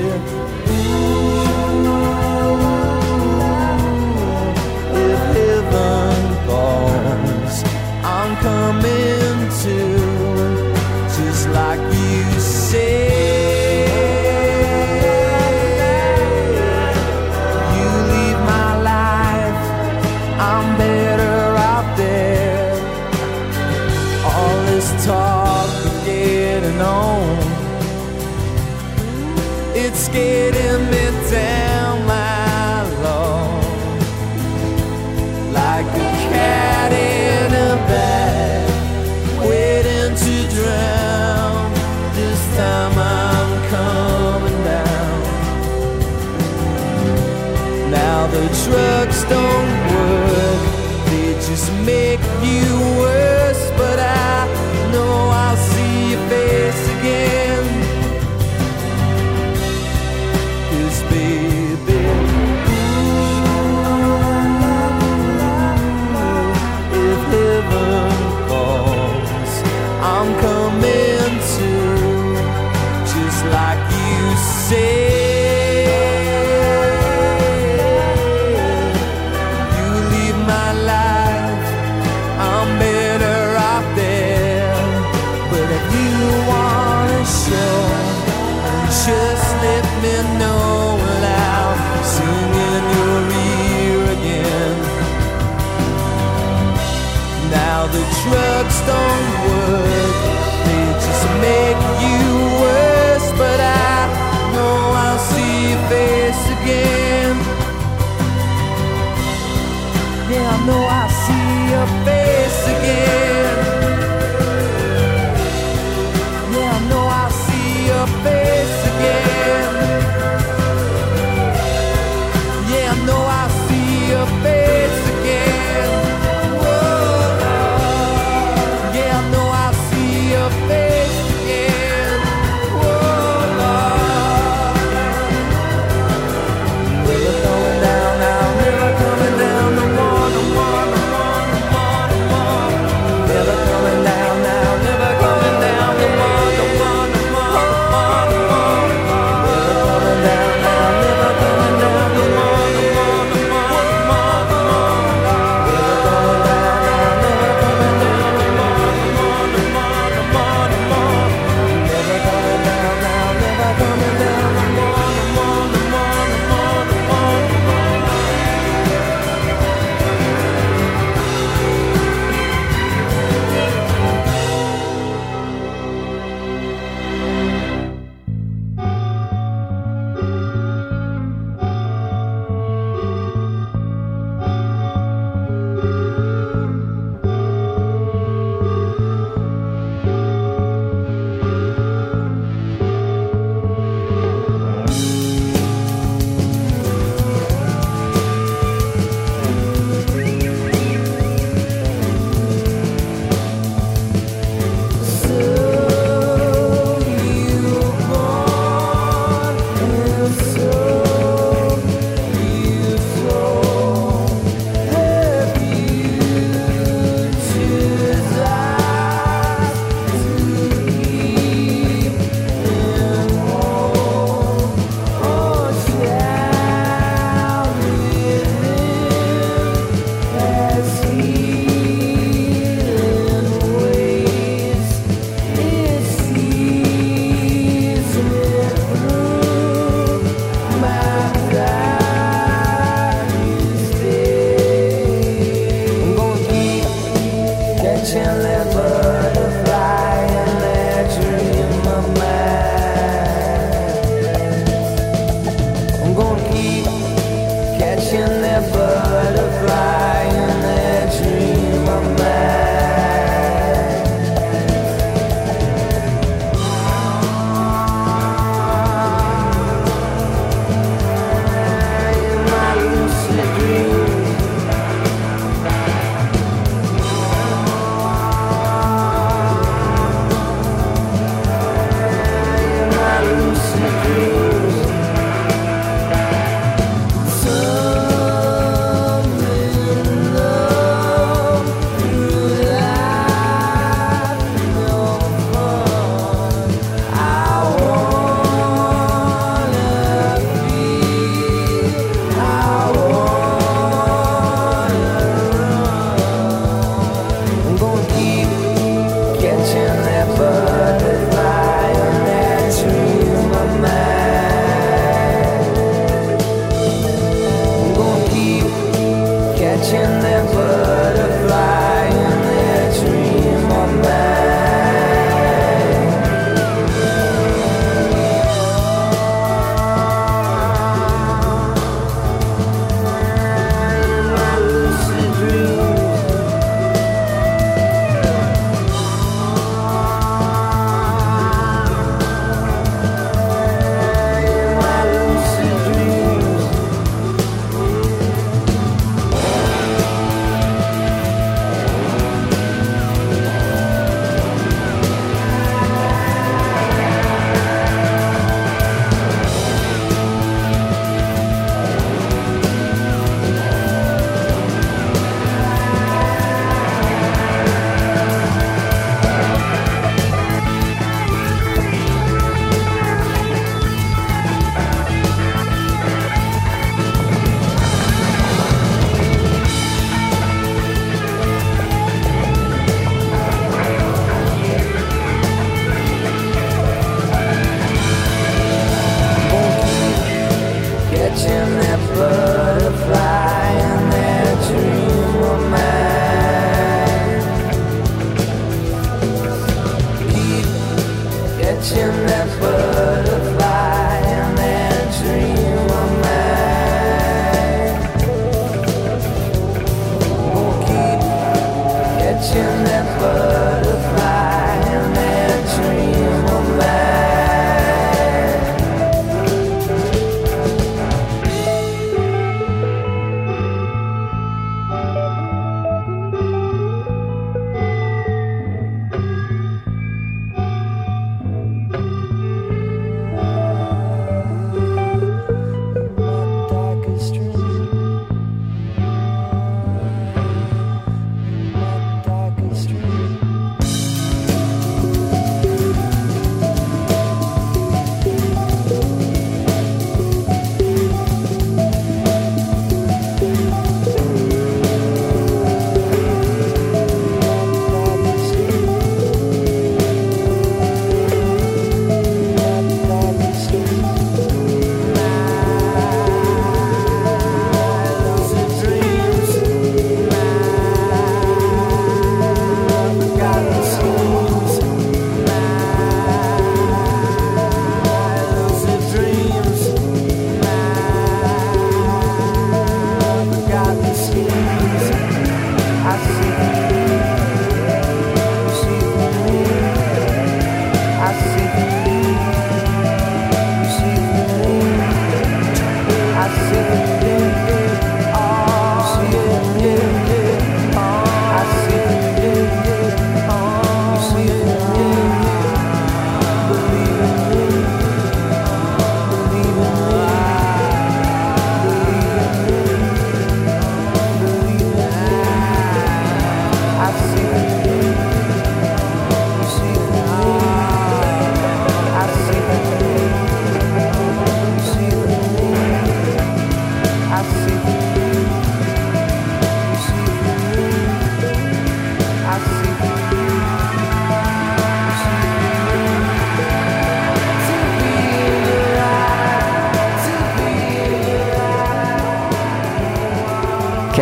ooh,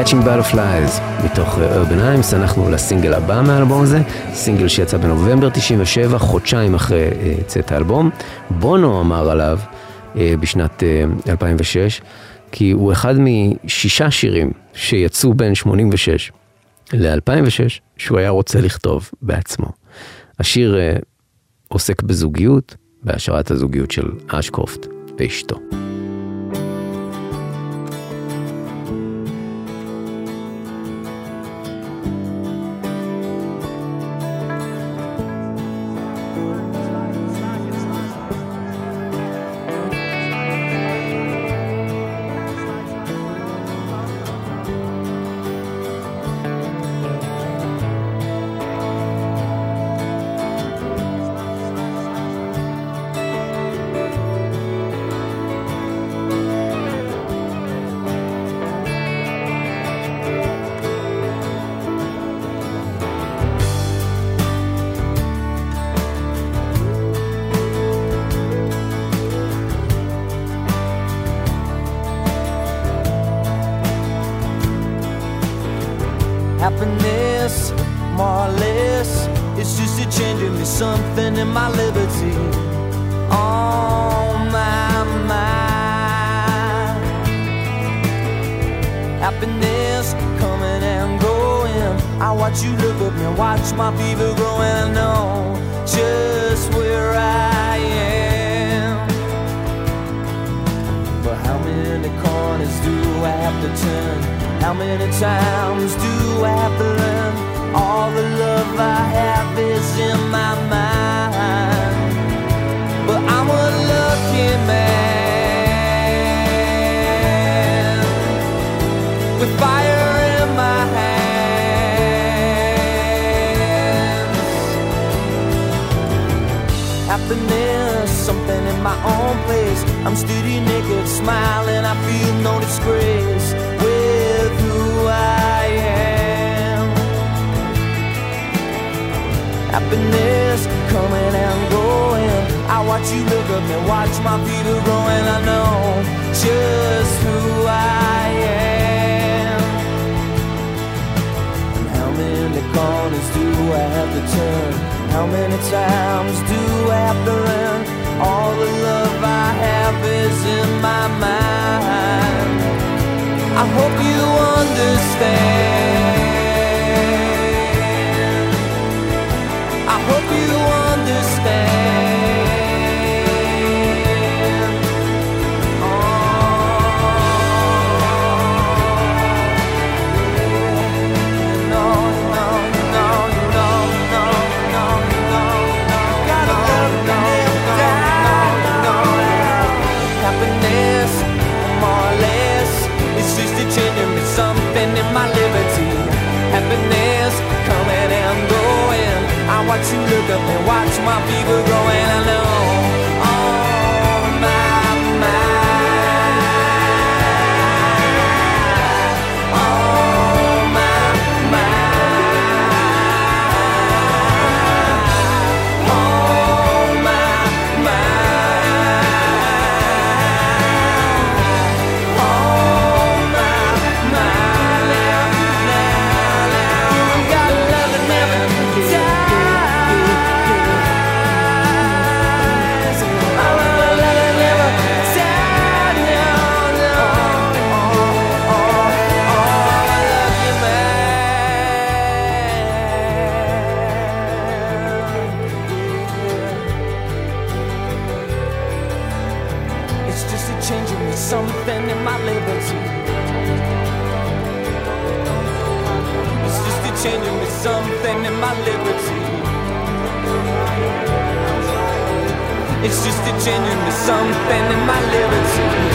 Catching Butterflies מתוך אה, Urban Imes, אנחנו לסינגל הבא מהאלבום הזה, סינגל שיצא בנובמבר 97, חודשיים אחרי אה, צאת האלבום. בונו אמר עליו אה, בשנת אה, 2006, כי הוא אחד משישה שירים שיצאו בין 86 ל-2006, שהוא היה רוצה לכתוב בעצמו. השיר אה, עוסק בזוגיות, בהשארת הזוגיות של אשקרופט ואשתו. Me, something in my liberty. On my mind. Happiness coming and going. I watch you look at me, watch my fever growing. I know just where I am. But how many corners do I have to turn? How many times do I have to learn? All the love I have is in my mind. But I'm a lucky man with fire in my hands. Happiness, something in my own place. I'm steady naked, smiling. I feel no disgrace Happiness coming and going. I watch you look at me, watch my feet are growing. I know just who I am. And how many corners do I have to turn? How many times do I have to learn? All the love I have is in my mind. I hope you understand. back. Watch you look up and watch my fever growing. I know. It's just a genuine something in my liberty.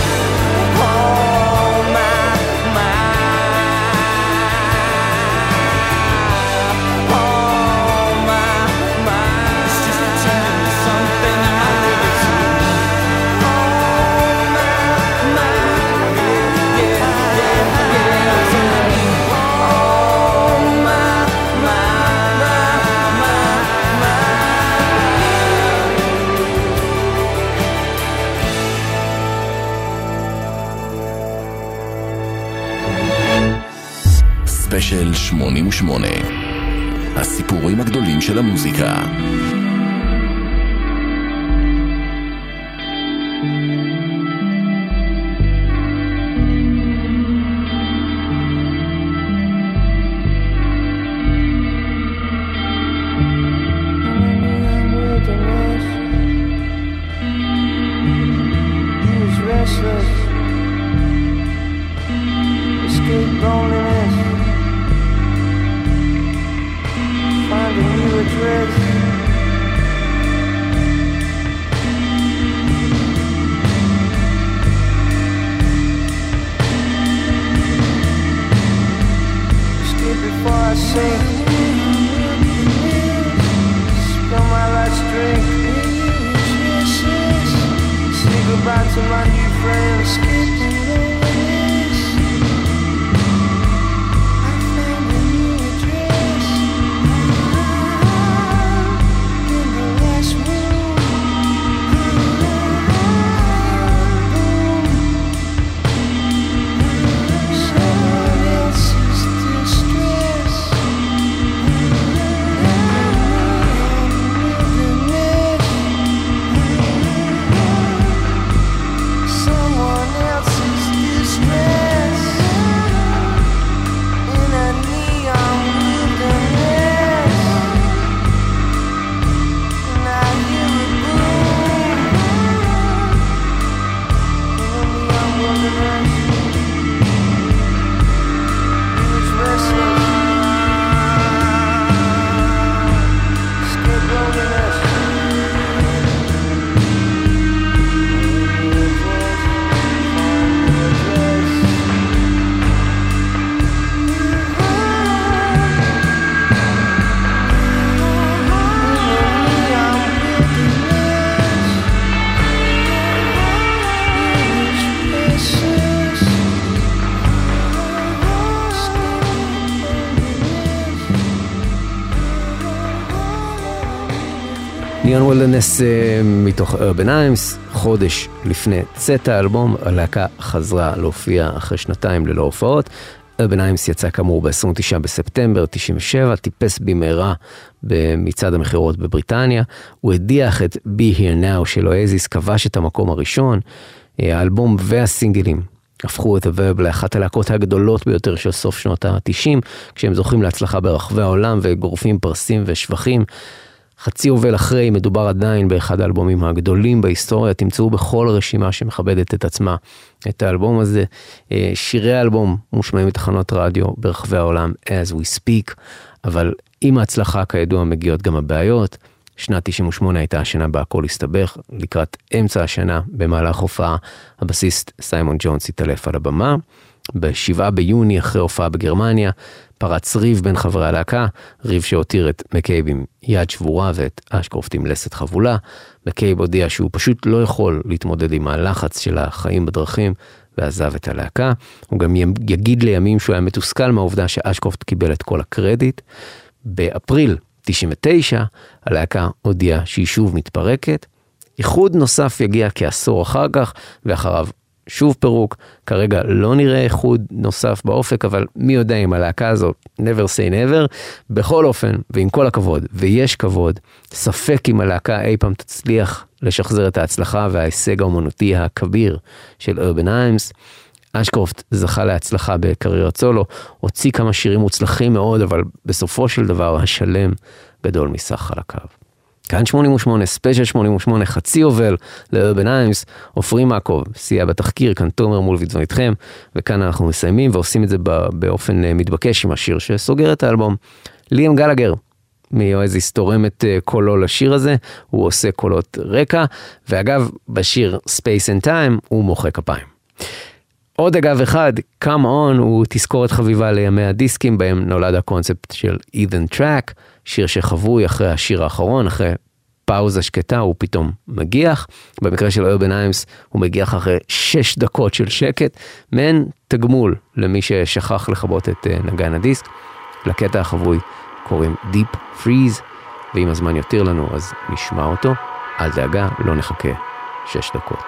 ספיישל 88. הסיפורים הגדולים של המוזיקה. וולדנס אה, מתוך ארבן איימס, חודש לפני צאת האלבום, הלהקה חזרה להופיע אחרי שנתיים ללא הופעות. ארבן איימס יצא כאמור ב-29 בספטמבר 97, טיפס במהרה במצעד המכירות בבריטניה. הוא הדיח את Be Here Now של אואזיס, כבש את המקום הראשון. אה, האלבום והסינגלים הפכו את הוורב לאחת הלהקות הגדולות ביותר של סוף שנות ה-90, כשהם זוכים להצלחה ברחבי העולם וגורפים פרסים ושבחים. חצי יובל אחרי, מדובר עדיין באחד האלבומים הגדולים בהיסטוריה, תמצאו בכל רשימה שמכבדת את עצמה את האלבום הזה. אה, שירי האלבום מושמעים בתחנות רדיו ברחבי העולם as we speak, אבל עם ההצלחה כידוע מגיעות גם הבעיות. שנת 98 הייתה השנה בה הכל הסתבך, לקראת אמצע השנה, במהלך הופעה, הבסיסט סיימון ג'ונס התעלף על הבמה. ב-7 ביוני, אחרי הופעה בגרמניה, פרץ ריב בין חברי הלהקה, ריב שהותיר את מקייב עם יד שבורה ואת אשקרופט עם לסת חבולה. מקייב הודיע שהוא פשוט לא יכול להתמודד עם הלחץ של החיים בדרכים, ועזב את הלהקה. הוא גם יגיד לימים שהוא היה מתוסכל מהעובדה שאשקרופט קיבל את כל הקרדיט. באפריל 99, הלהקה הודיעה שהיא שוב מתפרקת. איחוד נוסף יגיע כעשור אחר כך, ואחריו שוב פירוק, כרגע לא נראה איחוד נוסף באופק, אבל מי יודע אם הלהקה הזאת, never say never, בכל אופן, ועם כל הכבוד, ויש כבוד, ספק אם הלהקה אי פעם תצליח לשחזר את ההצלחה וההישג האומנותי הכביר של Urban Hymns. אשקרופט זכה להצלחה בקריירת סולו, הוציא כמה שירים מוצלחים מאוד, אבל בסופו של דבר השלם גדול מסך חלקיו. כאן 88, ספיישל 88, חצי יובל לארבן איימס, עופרי מקוב, סייע בתחקיר, כאן תומר מולביץ ואיתכם, וכאן אנחנו מסיימים ועושים את זה באופן אה, מתבקש עם השיר שסוגר את האלבום. ליאם גלגר, מאואזיס תורם את אה, קולו לשיר הזה, הוא עושה קולות רקע, ואגב, בשיר Space and Time הוא מוחא כפיים. עוד אגב אחד, Come On, הוא תזכורת חביבה לימי הדיסקים, בהם נולד הקונספט של Even Track, שיר שחבוי אחרי השיר האחרון, אחרי פאוזה שקטה, הוא פתאום מגיח. במקרה של ארבן איימס, הוא מגיח אחרי שש דקות של שקט, מעין תגמול למי ששכח לכבות את אה, נגן הדיסק. לקטע החבוי קוראים Deep Freeze, ואם הזמן יותיר לנו אז נשמע אותו. אל דאגה, לא נחכה שש דקות.